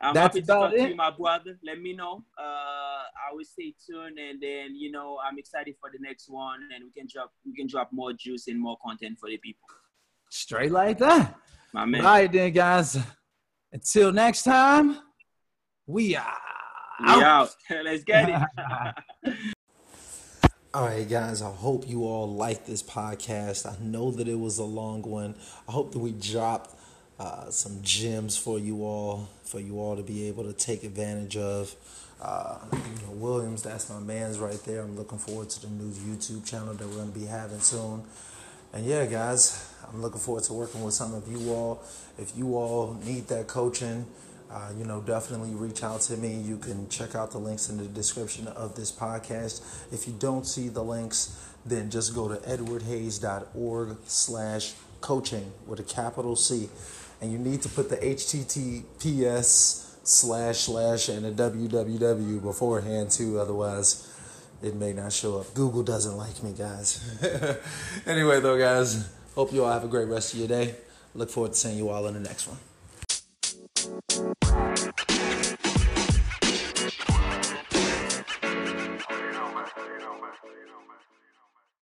I'm That's happy to talk it. to you, my brother. Let me know. Uh, I will stay tuned, and then you know I'm excited for the next one, and we can drop we can drop more juice and more content for the people. Straight like that. My man. All right, then, guys. Until next time, we are. We out. out. *laughs* Let's get it. *laughs* all right, guys. I hope you all like this podcast. I know that it was a long one. I hope that we dropped uh, some gems for you all, for you all to be able to take advantage of. Uh, you know, Williams, that's my man's right there. I'm looking forward to the new YouTube channel that we're going to be having soon. And yeah, guys, I'm looking forward to working with some of you all. If you all need that coaching, uh, you know, definitely reach out to me. You can check out the links in the description of this podcast. If you don't see the links, then just go to edwardhayes.org slash coaching with a capital C. And you need to put the HTTPS slash slash and a www beforehand too, otherwise it may not show up. Google doesn't like me, guys. *laughs* anyway, though, guys, Hope you all have a great rest of your day. Look forward to seeing you all in the next one.